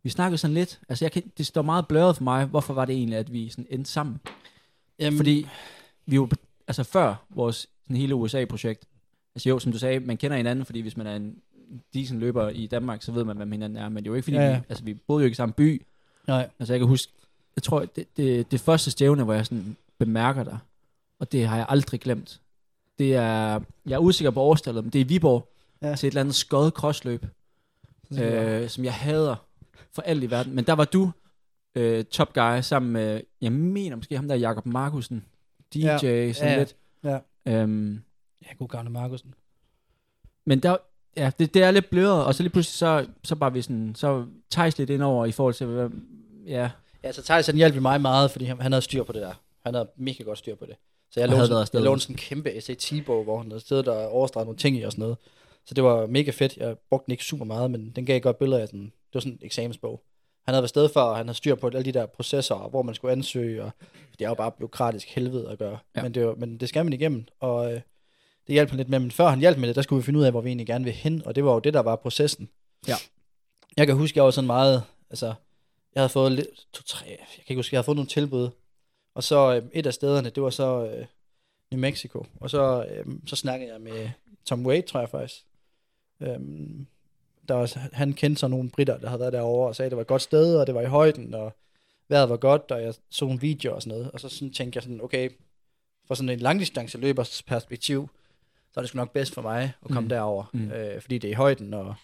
[SPEAKER 5] vi snakkede sådan lidt, altså jeg kan, det står meget bløret for mig, hvorfor var det egentlig, at vi sådan endte sammen?
[SPEAKER 4] Jamen,
[SPEAKER 5] Fordi vi jo, altså før vores sådan hele USA-projekt, altså jo, som du sagde, man kender hinanden, fordi hvis man er en decent løber i Danmark, så ved man, hvem hinanden er, men det er jo ikke fordi,
[SPEAKER 4] ja,
[SPEAKER 5] ja. Vi, altså vi boede jo ikke i samme by,
[SPEAKER 4] nej,
[SPEAKER 5] altså jeg kan huske, jeg tror, det, det, det første stævne, hvor jeg sådan bemærker dig, og det har jeg aldrig glemt, det er, jeg er usikker på årstallet, men det er i Viborg,
[SPEAKER 4] Ja.
[SPEAKER 5] til et eller andet skøjet krossløb, øh, som jeg hader for alt i verden. Men der var du øh, top guy sammen med, jeg mener måske ham der Jakob Markusen, DJ,
[SPEAKER 4] Ja.
[SPEAKER 5] sådan
[SPEAKER 4] Ja.
[SPEAKER 5] lidt.
[SPEAKER 4] Ja.
[SPEAKER 5] Øhm,
[SPEAKER 4] ja, god gamle Markusen.
[SPEAKER 5] men der, ja, det, det er lidt blødere, og så lige pludselig, så, så bare vi sådan, så Thijs lidt ind over i forhold til, ja,
[SPEAKER 4] Ja, så Thijs han hjalp mig meget, fordi han, han havde styr på det der. Han havde mega godt styr på det. Så jeg lånte, jeg lånte sådan en kæmpe SAT-bog, hvor han havde siddet og overstreget nogle ting i og sådan noget. Så det var mega fedt. Jeg brugte den ikke super meget, men den gav godt billeder af sådan, det var sådan en eksamensbog. Han havde været sted for, og han havde styr på alle de der processer, hvor man skulle ansøge, og det er jo bare byråkratisk helvede at gøre.
[SPEAKER 5] Ja.
[SPEAKER 4] Men, det var, men det skal man igennem, og øh, det hjalp han lidt med. Men før han hjalp med det, der skulle vi finde ud af, hvor vi egentlig gerne vil hen, og det var jo det, der var processen.
[SPEAKER 5] Ja.
[SPEAKER 4] Jeg kan huske, jeg var sådan meget, altså, jeg havde fået lidt, to, tre, jeg kan ikke huske, jeg havde fået nogle tilbud, og så øh, et af stederne, det var så øh, New Mexico, og så, øh, så snakkede jeg med Tom Wade, tror jeg faktisk. Øhm, der var, han kendte så nogle britter, der havde været derovre, og sagde, at det var et godt sted, og det var i højden, og vejret var godt, og jeg så nogle videoer og sådan noget, og så sådan tænkte jeg sådan, okay, for sådan en langdistanceløbers perspektiv, så er det sgu nok bedst for mig at komme
[SPEAKER 5] Mm.
[SPEAKER 4] derover,
[SPEAKER 5] mm.
[SPEAKER 4] øh, fordi det er i højden, og,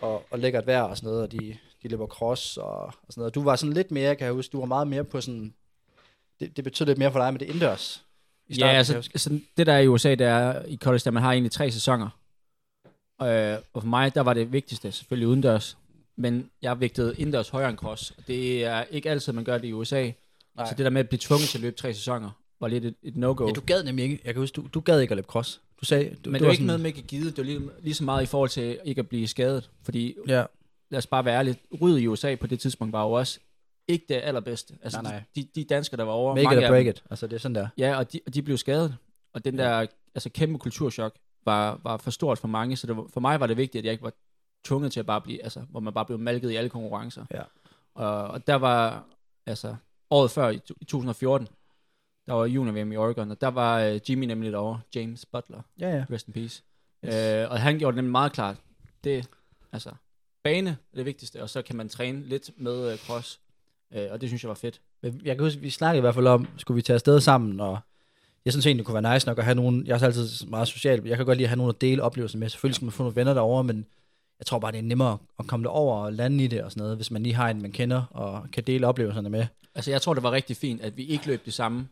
[SPEAKER 4] og, og lækkert vejr og sådan noget, og de, de løber cross og, og sådan noget. Du var sådan lidt mere, kan jeg huske, du var meget mere på sådan, det, det betød lidt mere for dig med det indendørs. i
[SPEAKER 5] ja,
[SPEAKER 4] starten, jeg
[SPEAKER 5] altså, altså, det der er i USA, det er i college, der man har egentlig tre sæsoner. Øh, og for mig, der var det vigtigste selvfølgelig udendørs. Men jeg vægtede indendørs højere end cross. Og det er ikke altid, man gør det i USA.
[SPEAKER 4] Nej.
[SPEAKER 5] Så det der med at blive tvunget til at løbe tre sæsoner, var lidt et, et no-go.
[SPEAKER 4] Ja, du gad nemlig ikke, jeg kan huske, du, du gad ikke at løbe cross. Du sagde, du,
[SPEAKER 5] Men det
[SPEAKER 4] du
[SPEAKER 5] var ikke noget med ikke at give. Det var lige, lige så meget i forhold til ikke at blive skadet. Fordi,
[SPEAKER 4] Ja,
[SPEAKER 5] lad os bare være ærlige, ryddet i USA på det tidspunkt var jo også ikke det allerbedste. Altså,
[SPEAKER 4] Nej, nej.
[SPEAKER 5] De, de danskere, der var over,
[SPEAKER 4] make it
[SPEAKER 5] mange
[SPEAKER 4] or
[SPEAKER 5] af
[SPEAKER 4] break
[SPEAKER 5] dem,
[SPEAKER 4] it. Altså, det er sådan der.
[SPEAKER 5] Ja, og de, og de blev skadet. Og den der altså, kæmpe kulturschok var, var for stort for mange, så det var, for mig var det vigtigt, at jeg ikke var tvunget til at bare blive, altså, hvor man bare blev malket i alle konkurrencer.
[SPEAKER 4] Ja.
[SPEAKER 5] Og, og der var, altså, året før, i, to- i 2014, der var junior i Oregon, og der var uh, Jimmy nemlig derovre, James Butler,
[SPEAKER 4] Ja, ja.
[SPEAKER 5] rest in peace.
[SPEAKER 4] Yes.
[SPEAKER 5] Øh, og han gjorde det nemlig meget klart, det, altså, bane er det vigtigste, og så kan man træne lidt med uh, cross, øh, og det synes jeg var fedt.
[SPEAKER 4] Men jeg kan huske, vi snakkede i hvert fald om, skulle vi tage afsted sammen, og jeg synes egentlig, det kunne være nice nok at have nogen, jeg er altid meget social, jeg kan godt lide at have nogen at dele oplevelser med, selvfølgelig skal man få nogle venner derovre, men jeg tror bare, det er nemmere at komme derover og lande i det og sådan noget, hvis man lige har en, man kender, og kan dele oplevelserne med.
[SPEAKER 5] Altså, jeg tror, det var rigtig fint, at vi ikke løb de samme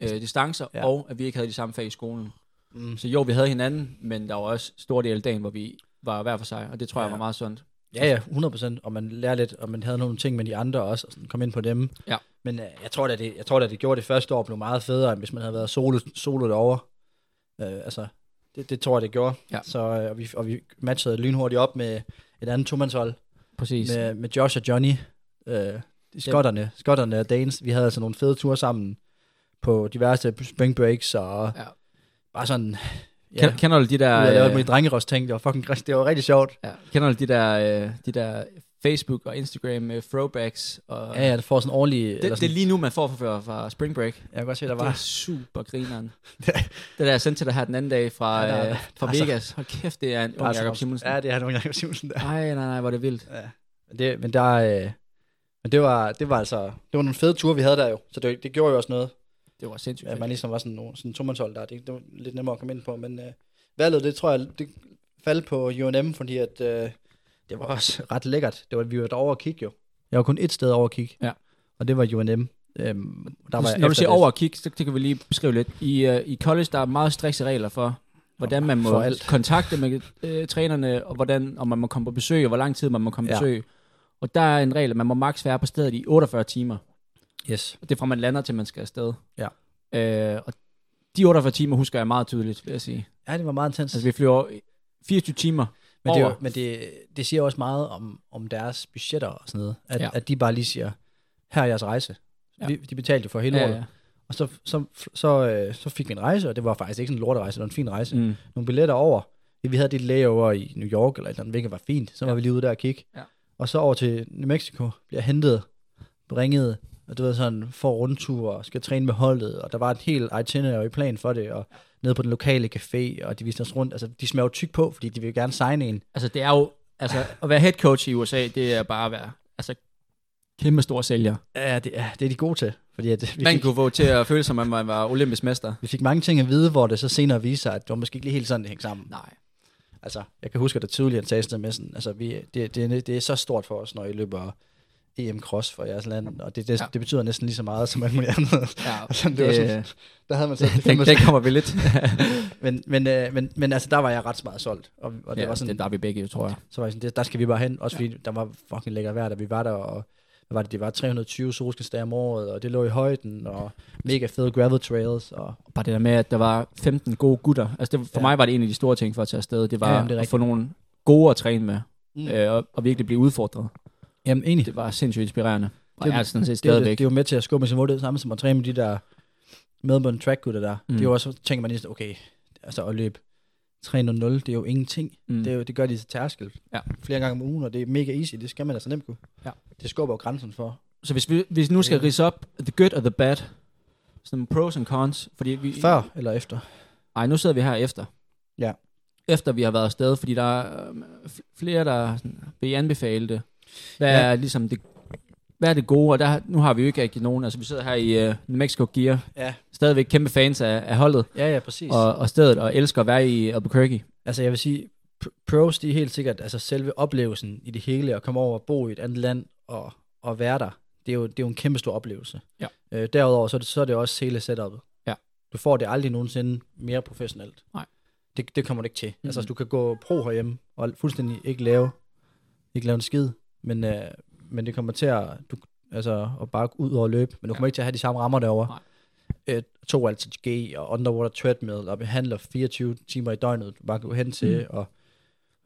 [SPEAKER 5] øh, distancer, ja. Og at vi ikke havde de samme fag i skolen.
[SPEAKER 4] Mm.
[SPEAKER 5] Så jo, vi havde hinanden, men der var også stor del af dagen, hvor vi var hver for sig, og det tror jeg
[SPEAKER 4] Ja.
[SPEAKER 5] var meget sundt.
[SPEAKER 4] Ja, ja, 100%, og man lærer lidt, og man havde nogle ting med de andre også, og sådan kom ind på dem.
[SPEAKER 5] Ja.
[SPEAKER 4] Men uh, jeg tror da, det, jeg tror da, det gjorde det første år blev meget federe, end hvis man havde været solo, solo derovre. Uh, altså, det, det tror jeg, det gjorde.
[SPEAKER 5] Ja.
[SPEAKER 4] Så, uh, og, vi, og vi matchede lynhurtigt op med et andet tomandshold,
[SPEAKER 5] Præcis.
[SPEAKER 4] med, med Josh og Johnny. De skotterne, skotterne og Danes. Vi havde altså nogle fede ture sammen på diverse spring breaks, og
[SPEAKER 5] Ja.
[SPEAKER 4] bare sådan...
[SPEAKER 5] Ja. Kender, kender du de der...
[SPEAKER 4] Jeg lavede
[SPEAKER 5] øh,
[SPEAKER 4] mit drengeros ting, det var fucking det var rigtig sjovt.
[SPEAKER 5] ja, kender du de der, øh, de der Facebook og Instagram øh, throwbacks? Og
[SPEAKER 4] Ja, ja, det får sådan årlig...
[SPEAKER 5] det,
[SPEAKER 4] eller
[SPEAKER 5] det er
[SPEAKER 4] sådan,
[SPEAKER 5] lige nu, man får fra, fra Spring Break.
[SPEAKER 4] jeg kan godt se, der
[SPEAKER 5] Det er
[SPEAKER 4] var...
[SPEAKER 5] super grineren. det der, jeg sendte til dig her den anden dag fra,
[SPEAKER 4] Ja, der
[SPEAKER 5] øh, fra
[SPEAKER 4] altså-
[SPEAKER 5] Vegas. Hold kæft, det er en ung
[SPEAKER 4] Altså,
[SPEAKER 5] Jacob Simonsen.
[SPEAKER 4] Ja, det er nogle Jacob Simonsen der.
[SPEAKER 5] Nej, nej, nej, hvor det vildt.
[SPEAKER 4] Ja. Men Det, men der, øh, men det var, det var altså, det var nogle fede ture, vi havde der jo. Så det, det gjorde jo også noget,
[SPEAKER 5] Det var sindssygt
[SPEAKER 4] at
[SPEAKER 5] fedt.
[SPEAKER 4] man ligesom var sådan, nogle- sådan tomandshold der. Det, det var lidt nemmere at komme ind på, men øh, valget, det tror jeg, det faldt på UNM, fordi at, øh, det var også ret lækkert. Det var, vi var derovre at kigge jo. Jeg var kun et sted over at kigge.
[SPEAKER 5] Ja.
[SPEAKER 4] Og det var UNM. Øhm, der var
[SPEAKER 5] Når du siger
[SPEAKER 4] det.
[SPEAKER 5] over og kig, så det kan vi lige beskrive lidt. I, uh, i college, der er meget strikse regler for, hvordan man må
[SPEAKER 4] alt.
[SPEAKER 5] kontakte med øh, trænerne, og hvordan og man må komme på besøg, og hvor lang tid man må komme på
[SPEAKER 4] Ja.
[SPEAKER 5] besøg. Og der er en regel, at man må maks være på stedet i 48 timer.
[SPEAKER 4] Yes.
[SPEAKER 5] Det er fra man lander til man skal afsted.
[SPEAKER 4] Ja.
[SPEAKER 5] Øh, og de 48 timer husker jeg meget tydeligt, vil jeg sige.
[SPEAKER 4] Ja, det var meget intens.
[SPEAKER 5] Altså vi flyver 24 timer
[SPEAKER 4] Men, det, er
[SPEAKER 5] over.
[SPEAKER 4] men det, det siger også meget om, om deres budgetter og sådan noget. At,
[SPEAKER 5] Ja.
[SPEAKER 4] at de bare lige siger, her er jeres rejse.
[SPEAKER 5] Ja.
[SPEAKER 4] Vi, de betalte jo for hele
[SPEAKER 5] Ja,
[SPEAKER 4] året.
[SPEAKER 5] ja.
[SPEAKER 4] Og så, så, så, øh, så fik vi en rejse, og det var faktisk ikke sådan en lorterejse, det var en fin rejse. Mm. Nogle billetter over. Vi havde det layover i New York, eller et eller andet, hvilket var fint. Så var
[SPEAKER 5] Ja.
[SPEAKER 4] vi lige ude der og kigge.
[SPEAKER 5] Ja.
[SPEAKER 4] Og så over til New Mexico, bliver hentet, ringet, og du ved sådan, får rundtur, og skal træne med holdet, og der var et helt itinerary plan for det, og nede på den lokale café, og de viste os rundt. Altså, de smager jo tyk på, fordi de vil gerne signe en.
[SPEAKER 5] Altså det er jo, altså at være head coach i USA, det er bare at være, altså kæmpe stor sælger.
[SPEAKER 4] Ja, det, ja, det er de gode til. Fordi at vi,
[SPEAKER 5] Man
[SPEAKER 4] fik,
[SPEAKER 5] kunne få til at føle som om man var olympisk mester.
[SPEAKER 4] vi fik mange ting at vide, hvor det så senere viste sig, at det var måske ikke lige helt sådan, det hængte sammen.
[SPEAKER 5] Nej.
[SPEAKER 4] Altså, jeg kan huske, at det tydeligt, at sagde sådan med sådan, altså, vi, det, det, det, er så stort for os, når I løber EM Cross for jeres land, og det, det,
[SPEAKER 5] Ja.
[SPEAKER 4] det betyder næsten lige så meget som alt muligt andet.
[SPEAKER 5] Ja,
[SPEAKER 4] Altså, det var sådan- Der havde man så, det
[SPEAKER 5] den, den kommer vi lidt.
[SPEAKER 4] men, men, øh, men, men altså, der var jeg ret meget solgt, og, og det
[SPEAKER 5] ja,
[SPEAKER 4] var sådan,
[SPEAKER 5] det der er vi begge, tror jeg.
[SPEAKER 4] så var jeg sådan, det, der skal vi bare hen, også
[SPEAKER 5] Ja.
[SPEAKER 4] fordi der var fucking lækker vejr, da vi var der, og hvad var det, det var 320 solskinsdage om året, og det lå i højden, og mega fede gravel trails, og
[SPEAKER 5] Bare det der med, at der var 15 gode gutter. Altså det, for
[SPEAKER 4] Ja.
[SPEAKER 5] mig var det en af de store ting for at tage afsted. Det var
[SPEAKER 4] Ja,
[SPEAKER 5] ja,
[SPEAKER 4] jamen, det
[SPEAKER 5] at få nogle gode at træne med,
[SPEAKER 4] mm.
[SPEAKER 5] øh, og, og virkelig blive udfordret.
[SPEAKER 4] Jamen enig.
[SPEAKER 5] Det var sindssygt inspirerende. Og
[SPEAKER 4] Det er
[SPEAKER 5] sådan set
[SPEAKER 4] det, jo, det,
[SPEAKER 5] stadigvæk.
[SPEAKER 4] det er jo med til at skubbe sin måde, det samme som at træne med de der medbundne trackgutter der. Mm.
[SPEAKER 5] Mm.
[SPEAKER 4] Det er jo også, så tænker man lige, okay, altså at løbe 3.00, det er jo ingenting.
[SPEAKER 5] Mm.
[SPEAKER 4] Mm. Det, er jo, det gør de til tærskel
[SPEAKER 5] Ja.
[SPEAKER 4] flere gange om ugen, og det er mega easy, det skal man altså nemt kunne.
[SPEAKER 5] Ja.
[SPEAKER 4] Det skubber jo grænsen for.
[SPEAKER 5] Så hvis vi, hvis vi nu skal
[SPEAKER 4] Ja.
[SPEAKER 5] rise op the good og the bad, sådan pros and cons, fordi vi...
[SPEAKER 4] Før eller efter?
[SPEAKER 5] Nej, nu sidder vi her efter.
[SPEAKER 4] Ja.
[SPEAKER 5] Efter vi har været afsted, fordi der er øhm, flere, der sådan, vil anbefale det. Hvad
[SPEAKER 4] Ja.
[SPEAKER 5] er ligesom det, hvad er det gode? Og der, nu har vi jo ikke rigtig nogen. Altså, vi sidder her i uh, New Mexico Gear.
[SPEAKER 4] Ja.
[SPEAKER 5] Stadigvæk kæmpe fans af, af holdet
[SPEAKER 4] Ja, ja, præcis.
[SPEAKER 5] og, og stedet, og elsker at være i Albuquerque.
[SPEAKER 4] Altså jeg vil sige, pr- pros, de er helt sikkert, altså selve oplevelsen i det hele, at komme over og bo i et andet land og, og være der, det er jo, det er jo en kæmpe stor oplevelse.
[SPEAKER 5] Ja.
[SPEAKER 4] Øh, derudover, så er, det, så er det også hele setupet.
[SPEAKER 5] Ja.
[SPEAKER 4] Du får det aldrig nogensinde mere professionelt.
[SPEAKER 5] Nej.
[SPEAKER 4] Det, det kommer du ikke til. Mm. Altså du kan gå pro herhjemme og fuldstændig ikke lave, ikke lave en skid, men, øh, men det kommer til at, du, altså, at bare gå ud og løbe, men du kommer ikke til at have de samme rammer derovre. Øh, to altid G og underwater treadmill og behandler 24 timer i døgnet, du bare kan gå hen til,
[SPEAKER 5] Mm.
[SPEAKER 4] og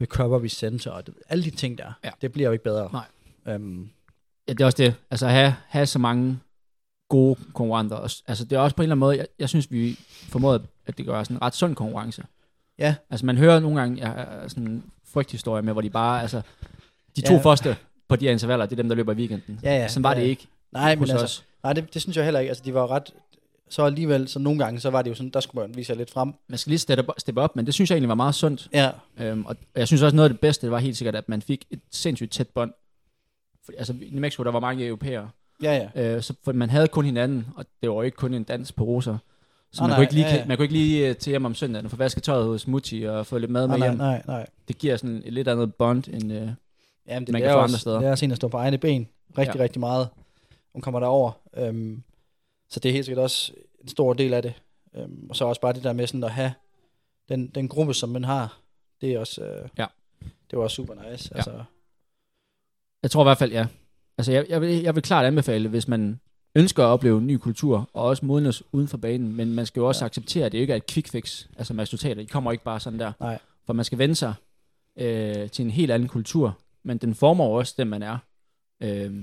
[SPEAKER 4] recovery center, og det, alle de ting der,
[SPEAKER 5] Ja.
[SPEAKER 4] det bliver jo ikke bedre.
[SPEAKER 5] Nej.
[SPEAKER 4] Um,
[SPEAKER 5] Ja, det er også det. Altså at have, have så mange gode konkurrenter. Altså det er også på en eller anden måde, jeg, jeg synes, vi formåede, at det gør sådan en ret sund konkurrence.
[SPEAKER 4] Ja.
[SPEAKER 5] Altså man hører nogle gange ja, sådan en frygthistorie med, hvor de bare, altså de to
[SPEAKER 4] Ja.
[SPEAKER 5] første på de her intervaller, det er dem, der løber i weekenden.
[SPEAKER 4] Ja, ja.
[SPEAKER 5] Sådan var
[SPEAKER 4] Ja.
[SPEAKER 5] det ikke
[SPEAKER 4] nej, men altså,
[SPEAKER 5] os.
[SPEAKER 4] nej det, det synes jeg heller ikke. Altså, de var ret, så alligevel, så nogle gange, så var det jo sådan, der skulle man vise sig lidt frem.
[SPEAKER 5] Man skal lige steppe, steppe op, men det synes jeg egentlig var meget sundt.
[SPEAKER 4] Ja,
[SPEAKER 5] Øhm, og jeg synes også, noget af det bedste, det var helt sikkert, at man fik et sindssygt tæt bånd. For, altså i Mexico, der var mange europæere,
[SPEAKER 4] ja, ja.
[SPEAKER 5] Øh, så for man havde kun hinanden, og det var jo ikke kun en dans på roser. Så
[SPEAKER 4] Nej,
[SPEAKER 5] man,
[SPEAKER 4] nej,
[SPEAKER 5] kunne ikke lige,
[SPEAKER 4] ja, ja.
[SPEAKER 5] man kunne ikke lige øh, til hjem om søndagen og få vasket tøjet hos Mutti og få lidt mad med
[SPEAKER 4] Nej, nej,
[SPEAKER 5] hjem.
[SPEAKER 4] nej, nej.
[SPEAKER 5] Det giver sådan et lidt andet bond end... Øh,
[SPEAKER 4] Jamen, det,
[SPEAKER 5] Man kan få andre steder.
[SPEAKER 4] Det er også en at stå på egne ben rigtig,
[SPEAKER 5] Ja.
[SPEAKER 4] rigtig meget. Hun kommer derover. Øhm, så det er helt sikkert også en stor del af det. Øhm, og så også bare det der med sådan at have den, den gruppe, som man har, det er også, øh,
[SPEAKER 5] Ja.
[SPEAKER 4] det var også super nice.
[SPEAKER 5] Ja.
[SPEAKER 4] Altså,
[SPEAKER 5] Jeg tror i hvert fald, ja. Altså, jeg, jeg, vil, jeg vil klart anbefale, hvis man ønsker at opleve en ny kultur, og også modnes uden for banen, men man skal jo også ja. Acceptere, at det ikke er et quick fix, altså resultater. De kommer ikke bare sådan der.
[SPEAKER 4] Nej.
[SPEAKER 5] For man skal vende sig øh, til en helt anden kultur, men den former jo også den, man er. Øh,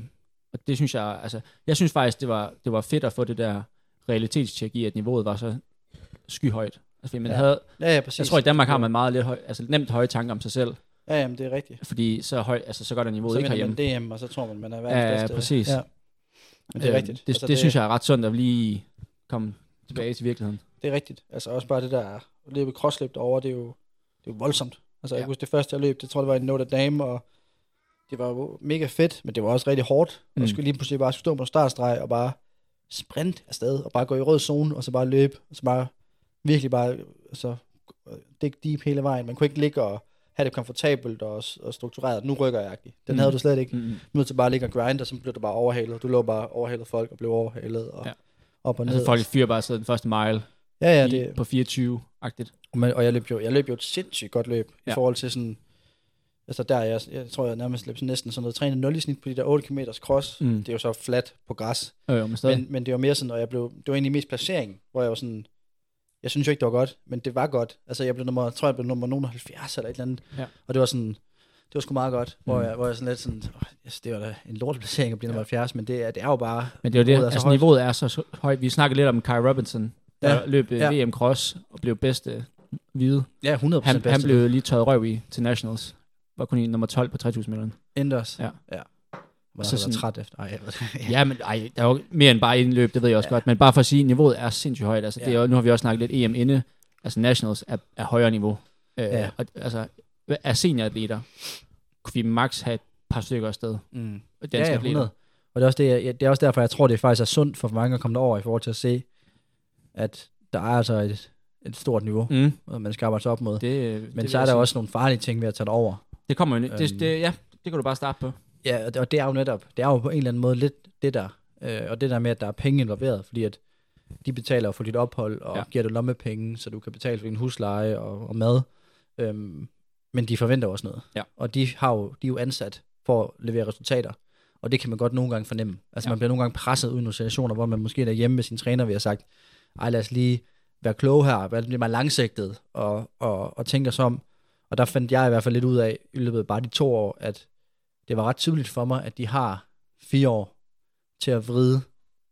[SPEAKER 5] og det synes jeg, altså, jeg synes faktisk, det var, det var fedt at få det der realitetstjek i, at niveauet var så skyhøjt. Altså, man ja. Havde,
[SPEAKER 4] ja, ja, præcis.
[SPEAKER 5] jeg tror, i Danmark har man meget lidt høj, altså nemt høje tanker om sig selv,
[SPEAKER 4] Ja, jamen, det er rigtigt.
[SPEAKER 5] fordi så, høj, altså, så går der niveauet
[SPEAKER 4] Så
[SPEAKER 5] ikke herhjemme.
[SPEAKER 4] man DM, og så tror man, man er verdens
[SPEAKER 5] ja,
[SPEAKER 4] bedste.
[SPEAKER 5] præcis.
[SPEAKER 4] Ja. Men det er
[SPEAKER 5] Øh,
[SPEAKER 4] rigtigt.
[SPEAKER 5] Det, altså, det, det synes jeg er ret sundt at lige komme tilbage til virkeligheden.
[SPEAKER 4] Det er rigtigt. Altså også bare det der at løbe crossløb derovre, det er jo, det er jo voldsomt. Altså jeg
[SPEAKER 5] Ja.
[SPEAKER 4] kan huske det første jeg løb, det tror jeg det var i Notre Dame, og det var jo mega fedt, men det var også rigtig hårdt. Mm. Og skulle lige pludselig bare stå på startstreg og bare sprint afsted, og bare gå i rød zone, og så bare løbe, og så bare virkelig bare altså, dække deep hele vejen. Man kunne ikke ligge og have det komfortabelt og, og struktureret. Nu rykker jeg. Den
[SPEAKER 5] Mm.
[SPEAKER 4] havde du slet ikke.
[SPEAKER 5] Mm.
[SPEAKER 4] Nu til bare at ligge og grinde, og så blev du bare overhalet. Du lå bare overhalet folk og blev overhalet og
[SPEAKER 5] Ja.
[SPEAKER 4] op og ned.
[SPEAKER 5] Altså folk fyrer bare så den første mile
[SPEAKER 4] ja, ja,
[SPEAKER 5] i,
[SPEAKER 4] det,
[SPEAKER 5] på 24-agtigt.
[SPEAKER 4] Og, man, og jeg løb jo, jeg løb jo et sindssygt godt løb. Ja. i forhold til sådan, altså der, jeg, jeg tror, jeg nærmest løb næsten sådan noget trænet 0 i snit på de der 8 km cross.
[SPEAKER 5] Mm.
[SPEAKER 4] Det er jo så flat på græs.
[SPEAKER 5] Øh, jo, men stadig.
[SPEAKER 4] Men, men det var mere sådan, og jeg blev, det var egentlig mest placering, hvor jeg var sådan, jeg synes jo ikke, det var godt, men det var godt. Altså jeg blev nummer, jeg tror jeg blev nummer nogen 70 eller et eller andet.
[SPEAKER 5] Ja.
[SPEAKER 4] Og det var sådan, det var sgu meget godt, hvor,
[SPEAKER 5] Mm.
[SPEAKER 4] jeg, hvor jeg sådan lidt sådan, oh, yes, det var da en lorteplacering at blive
[SPEAKER 5] Ja.
[SPEAKER 4] nummer 70, men det er, det er jo bare,
[SPEAKER 5] Men det er jo det,
[SPEAKER 4] niveauet er så
[SPEAKER 5] altså
[SPEAKER 4] højt.
[SPEAKER 5] niveauet er så højt. Vi snakkede lidt om Kai Robinson, der
[SPEAKER 4] Ja.
[SPEAKER 5] løb
[SPEAKER 4] Ja.
[SPEAKER 5] ja. VM Cross og blev bedste hvide.
[SPEAKER 4] ja, 100%
[SPEAKER 5] Han,
[SPEAKER 4] bedste.
[SPEAKER 5] han blev lige tøjet røv i til Nationals. Var kun i nummer 12 på 3000 meter.
[SPEAKER 4] Indendørs.
[SPEAKER 5] Ja.
[SPEAKER 4] ja. Var
[SPEAKER 5] Så
[SPEAKER 4] så
[SPEAKER 5] sådan-
[SPEAKER 4] træt efter. Ej.
[SPEAKER 5] Ja, men ej, der er jo mere end bare indløb, det ved jeg også
[SPEAKER 4] Ja.
[SPEAKER 5] godt. Men bare for at sige, niveauet er sindssygt højt. Altså, det er, nu har vi også snakket lidt EM inde. Altså Nationals er, er højere niveau. Øh,
[SPEAKER 4] Ja.
[SPEAKER 5] og, altså, er senioratleter, kunne vi max have et par stykker afsted.
[SPEAKER 4] Mm.
[SPEAKER 5] Danske
[SPEAKER 4] ja, ja,
[SPEAKER 5] atleter.
[SPEAKER 4] 100. Og det er, også det, jeg, det er også derfor, jeg tror, det faktisk er sundt for mange at komme derover i forhold til at se, at der er altså et, et stort niveau, mm. Man skal arbejde sig op mod. Det, Men
[SPEAKER 5] det
[SPEAKER 4] så er der
[SPEAKER 5] sige.
[SPEAKER 4] også nogle farlige ting ved at tage det over.
[SPEAKER 5] Det kommer jo... Det,
[SPEAKER 4] Øhm.
[SPEAKER 5] det, ja, det kan du bare starte på.
[SPEAKER 4] Ja, og det, er jo netop, det er jo på en eller anden måde lidt det der, øh, og det der med, at der er penge involveret, fordi at de betaler for dit ophold, og
[SPEAKER 5] ja.
[SPEAKER 4] Giver dig lommepenge, så du kan betale for din husleje og, og mad. Øhm, men de forventer også noget.
[SPEAKER 5] Ja.
[SPEAKER 4] Og de, har jo, de er jo ansat for at levere resultater. Og det kan man godt nogle gange fornemme. Altså. Ja. man bliver nogle gange presset ud i nogle situationer, hvor man måske er hjemme med sin træner, vi har sagt, ej lad os lige være kloge her, være lidt mere langsigtet, og, og, og tænke os om. Og der fandt jeg i hvert fald lidt ud af, i løbet af bare de to år, at det var ret tydeligt for mig, at de har fire år til at vride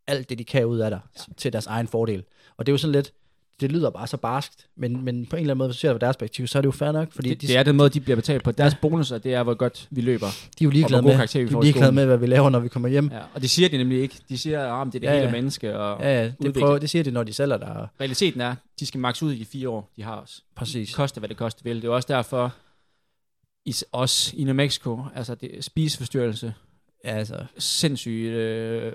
[SPEAKER 4] alt det, de kan ud af dig, ja. til deres egen fordel. Og det er jo sådan lidt, det lyder bare så barskt, men, men på en eller anden måde, hvis du ser det fra deres perspektiv, så er det jo fair nok, fordi
[SPEAKER 5] Det,
[SPEAKER 4] de,
[SPEAKER 5] det er den måde, de bliver betalt på. Deres bonusser, det er, hvor godt vi løber.
[SPEAKER 4] de er jo ligeglade med, de er ligeglade med, hvad vi laver, når vi kommer hjem.
[SPEAKER 5] Ja, og det siger de nemlig ikke. De siger, at det er det
[SPEAKER 4] Ja,
[SPEAKER 5] hele
[SPEAKER 4] ja.
[SPEAKER 5] menneske. Og
[SPEAKER 4] Ja, ja det,
[SPEAKER 5] udvikling.
[SPEAKER 4] prøver, det siger de, når de sælger dig.
[SPEAKER 5] realiteten er, de skal max ud i de fire år, de har os.
[SPEAKER 4] Præcis.
[SPEAKER 5] Koste, hvad det koste vil. Det er også derfor, i, os i New Mexico, altså det, spiseforstyrrelse,
[SPEAKER 4] Ja, altså,
[SPEAKER 5] sindssygt, øh,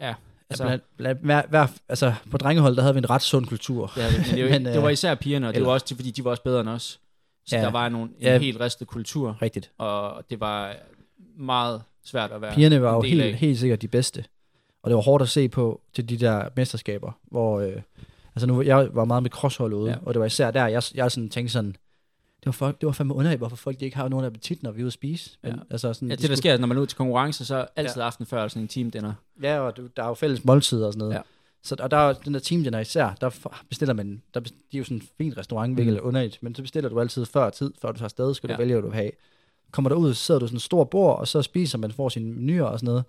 [SPEAKER 5] ja,
[SPEAKER 4] altså,
[SPEAKER 5] altså,
[SPEAKER 4] blandt, blandt, hver, altså, på drengeholdet, der havde vi en ret sund kultur.
[SPEAKER 5] det, er, men det, jo,
[SPEAKER 4] Men,
[SPEAKER 5] det var
[SPEAKER 4] øh,
[SPEAKER 5] især pigerne, og det
[SPEAKER 4] eller-
[SPEAKER 5] var også til, fordi de var også bedre end os. Så
[SPEAKER 4] Ja.
[SPEAKER 5] der var nogle, en
[SPEAKER 4] Ja.
[SPEAKER 5] helt ristet kultur,
[SPEAKER 4] Rigtigt.
[SPEAKER 5] og det var meget svært at være
[SPEAKER 4] Pigerne var jo helt,
[SPEAKER 5] af.
[SPEAKER 4] helt sikkert de bedste. Og det var hårdt at se på til de der mesterskaber, hvor... Øh, altså nu, jeg var meget med crosshold ude, ja.
[SPEAKER 5] Ja.
[SPEAKER 4] og det var især der, jeg, jeg sådan tænkte sådan, det var, folk, det var fandme underligt, hvorfor folk ikke har nogen appetit, når vi er ude at spise. Men,
[SPEAKER 5] Ja.
[SPEAKER 4] altså sådan,
[SPEAKER 5] Ja,
[SPEAKER 4] de
[SPEAKER 5] det der
[SPEAKER 4] skulle-
[SPEAKER 5] sker, når man er ude til konkurrence, så altid ja. aften før sådan en team dinner.
[SPEAKER 4] Ja, og der er jo fælles måltider og sådan noget.
[SPEAKER 5] Ja.
[SPEAKER 4] Så, og der er den der team dinner især, der bestiller man, der bes- de er jo sådan en fin restaurant, hvilket
[SPEAKER 5] Mm.
[SPEAKER 4] er underligt, men så bestiller du altid før tid, før du tager afsted, skal. Ja. du vælge, hvad du vil have. Kommer der ud, så sidder du sådan et stort bord, og så spiser man, får sine menuer og sådan noget.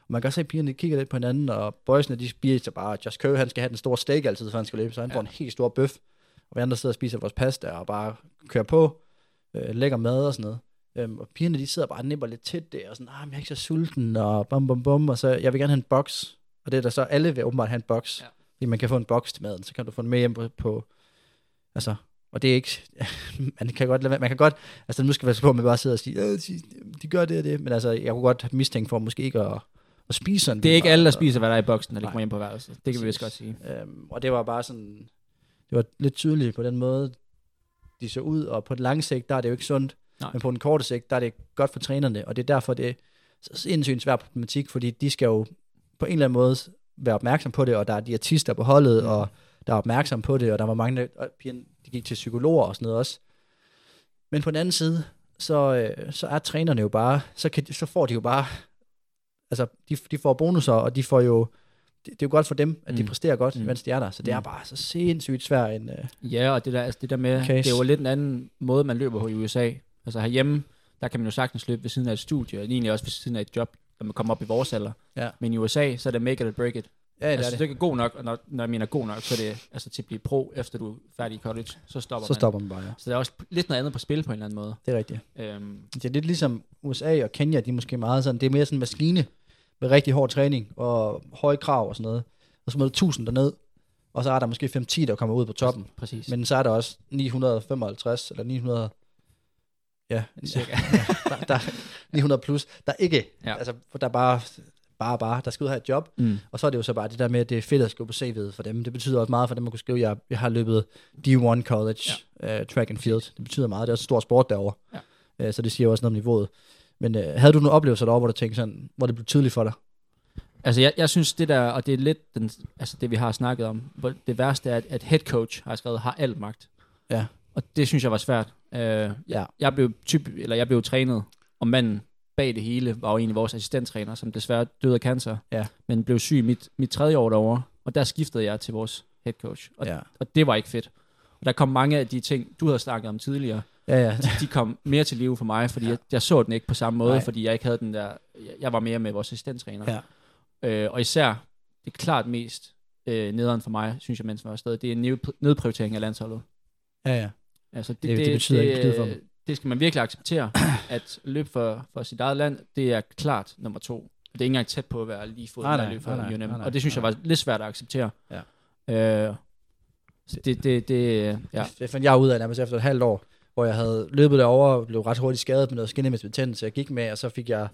[SPEAKER 4] Og man kan også se, at pigerne kigger lidt på hinanden, og boysene, de spiser bare, Just Kø, han skal have den store steak altid, før han skal løbe, så han. Ja. får en helt stor bøf. Og vi andre sidder og spiser vores pasta, og bare kører på, øh, lækker mad og sådan noget. Øhm, og pigerne, de sidder bare og nipper lidt tæt der, og sådan, ah, men jeg er ikke så sulten, og bum, bum, bum, og så, jeg vil gerne have en boks. Og det er der så, alle vil åbenbart have en boks. Ja. Fordi man kan få en boks til maden, så kan du få den med hjem på, på altså, og det er ikke, man kan godt lade, være- man kan godt, altså nu skal vi passe på, at man bare sidder og siger, øh, de, de gør det og det, men altså, jeg kunne godt mistænke for måske ikke at, at spise sådan.
[SPEAKER 5] Det er ikke alle, der spiser, hvad der er i boksen, når de kommer hjem på værelset. Det kan vi vist godt sige.
[SPEAKER 4] Øhm, og det var bare sådan, det var lidt tydeligt på den måde, de så ud, og på den lange sigt, der er det jo ikke sundt,
[SPEAKER 5] Nej.
[SPEAKER 4] men på den korte sigt, der er det godt for trænerne, og det er derfor, det er sindssygt svær problematik, fordi de skal jo på en eller anden måde være opmærksom på det, og der er diætister på holdet,
[SPEAKER 5] Mm.
[SPEAKER 4] og der var opmærksom på det, og der var mange, der de gik til psykologer og sådan noget også. Men på den anden side, så, øh, så er trænerne jo bare, så, kan de, så får de jo bare, altså de, de får bonusser, og de får jo, det, det er jo godt for dem, at de
[SPEAKER 5] Mm.
[SPEAKER 4] præsterer godt,
[SPEAKER 5] Mm.
[SPEAKER 4] mens de er der. Så det er
[SPEAKER 5] Mm.
[SPEAKER 4] bare så sindssygt svært en... Øh,
[SPEAKER 5] Ja, og det der, altså det der med,
[SPEAKER 4] Case.
[SPEAKER 5] det er jo lidt en anden måde, man løber på i USA. Altså herhjemme, der kan man jo sagtens løbe ved siden af et studie, og egentlig også ved siden af et job, når man kommer op i vores alder.
[SPEAKER 4] Ja.
[SPEAKER 5] Men i USA, så er det make it or break it.
[SPEAKER 4] ja, det
[SPEAKER 5] altså,
[SPEAKER 4] er det.
[SPEAKER 5] ikke er god nok, og når, når jeg mener god nok, så er det altså til at blive pro, efter du er færdig i college, så stopper
[SPEAKER 4] Så
[SPEAKER 5] man.
[SPEAKER 4] stopper man bare, ja.
[SPEAKER 5] Så der er også lidt noget andet på spil på en eller anden måde.
[SPEAKER 4] Det er rigtigt.
[SPEAKER 5] Øhm,
[SPEAKER 4] Det er lidt ligesom USA og Kenya, de er måske meget sådan, det er mere sådan en maskine med rigtig hård træning og høje krav og sådan noget. Og så møder 1000 derned, og så er der måske 5-10, der kommer ud på toppen.
[SPEAKER 5] præcis.
[SPEAKER 4] Men så er der også 955 eller 900, ja,
[SPEAKER 5] Cirka.
[SPEAKER 4] der, der, 900 plus, der ikke,
[SPEAKER 5] Ja.
[SPEAKER 4] altså der er bare, bare, bare, der skal ud og have et job.
[SPEAKER 5] mm.
[SPEAKER 4] Og så er det jo så bare det der med, at det er fedt at skrive på CV'et for dem. Det betyder også meget for dem at kunne skrive, at jeg, jeg har løbet D1 College ja. uh, Track and Field. Det betyder meget. Det er også en stor sport derovre.
[SPEAKER 5] Ja.
[SPEAKER 4] Uh, så det siger jo også noget om niveauet. Men uh, havde du nogle oplevelser derovre, hvor du tænkte sådan, hvor det blev tydeligt for dig?
[SPEAKER 5] Altså, jeg, jeg synes det der, og det er lidt den, altså det, vi har snakket om, hvor det værste er, at, at head coach har skrevet, har alt magt.
[SPEAKER 4] Ja.
[SPEAKER 5] Og det synes jeg var svært. Uh, jeg,
[SPEAKER 4] Ja.
[SPEAKER 5] jeg, blev typ, eller jeg blev trænet, og manden bag det hele var jo egentlig vores assistenttræner, som desværre døde af cancer,
[SPEAKER 4] Ja.
[SPEAKER 5] men blev syg mit, mit tredje år derovre, og der skiftede jeg til vores head coach, og,
[SPEAKER 4] Ja.
[SPEAKER 5] og det var ikke fedt. Og der kom mange af de ting, du havde snakket om tidligere,
[SPEAKER 4] Ja, ja.
[SPEAKER 5] de kom mere til live for mig, fordi jeg, jeg så den ikke på samme måde,
[SPEAKER 4] Nej.
[SPEAKER 5] fordi jeg ikke havde den der, jeg, jeg var mere med vores assistenttræner.
[SPEAKER 4] ja.
[SPEAKER 5] Øh, og især, det klart mest øh, nederen for mig, synes jeg, mens jeg var afsted, det er en ned- nedprioritering af landsholdet.
[SPEAKER 4] ja, ja.
[SPEAKER 5] Altså, det,
[SPEAKER 4] Det- det betyder ikke skid for dem.
[SPEAKER 5] Det skal man virkelig acceptere, at løbe for, for sit eget land, det er klart nummer to. Det er ikke engang tæt på at være lige fod med løbe for
[SPEAKER 4] nej,
[SPEAKER 5] UNM. Og det synes jeg
[SPEAKER 4] nej.
[SPEAKER 5] var lidt svært at acceptere.
[SPEAKER 4] Ja.
[SPEAKER 5] Øh, så det, det, det, ja.
[SPEAKER 4] Det fandt jeg ud af nærmest efter et halvt år, hvor jeg havde løbet derover og blev ret hurtigt skadet med noget skinnemæssbetændelse. Jeg gik med, og så fik jeg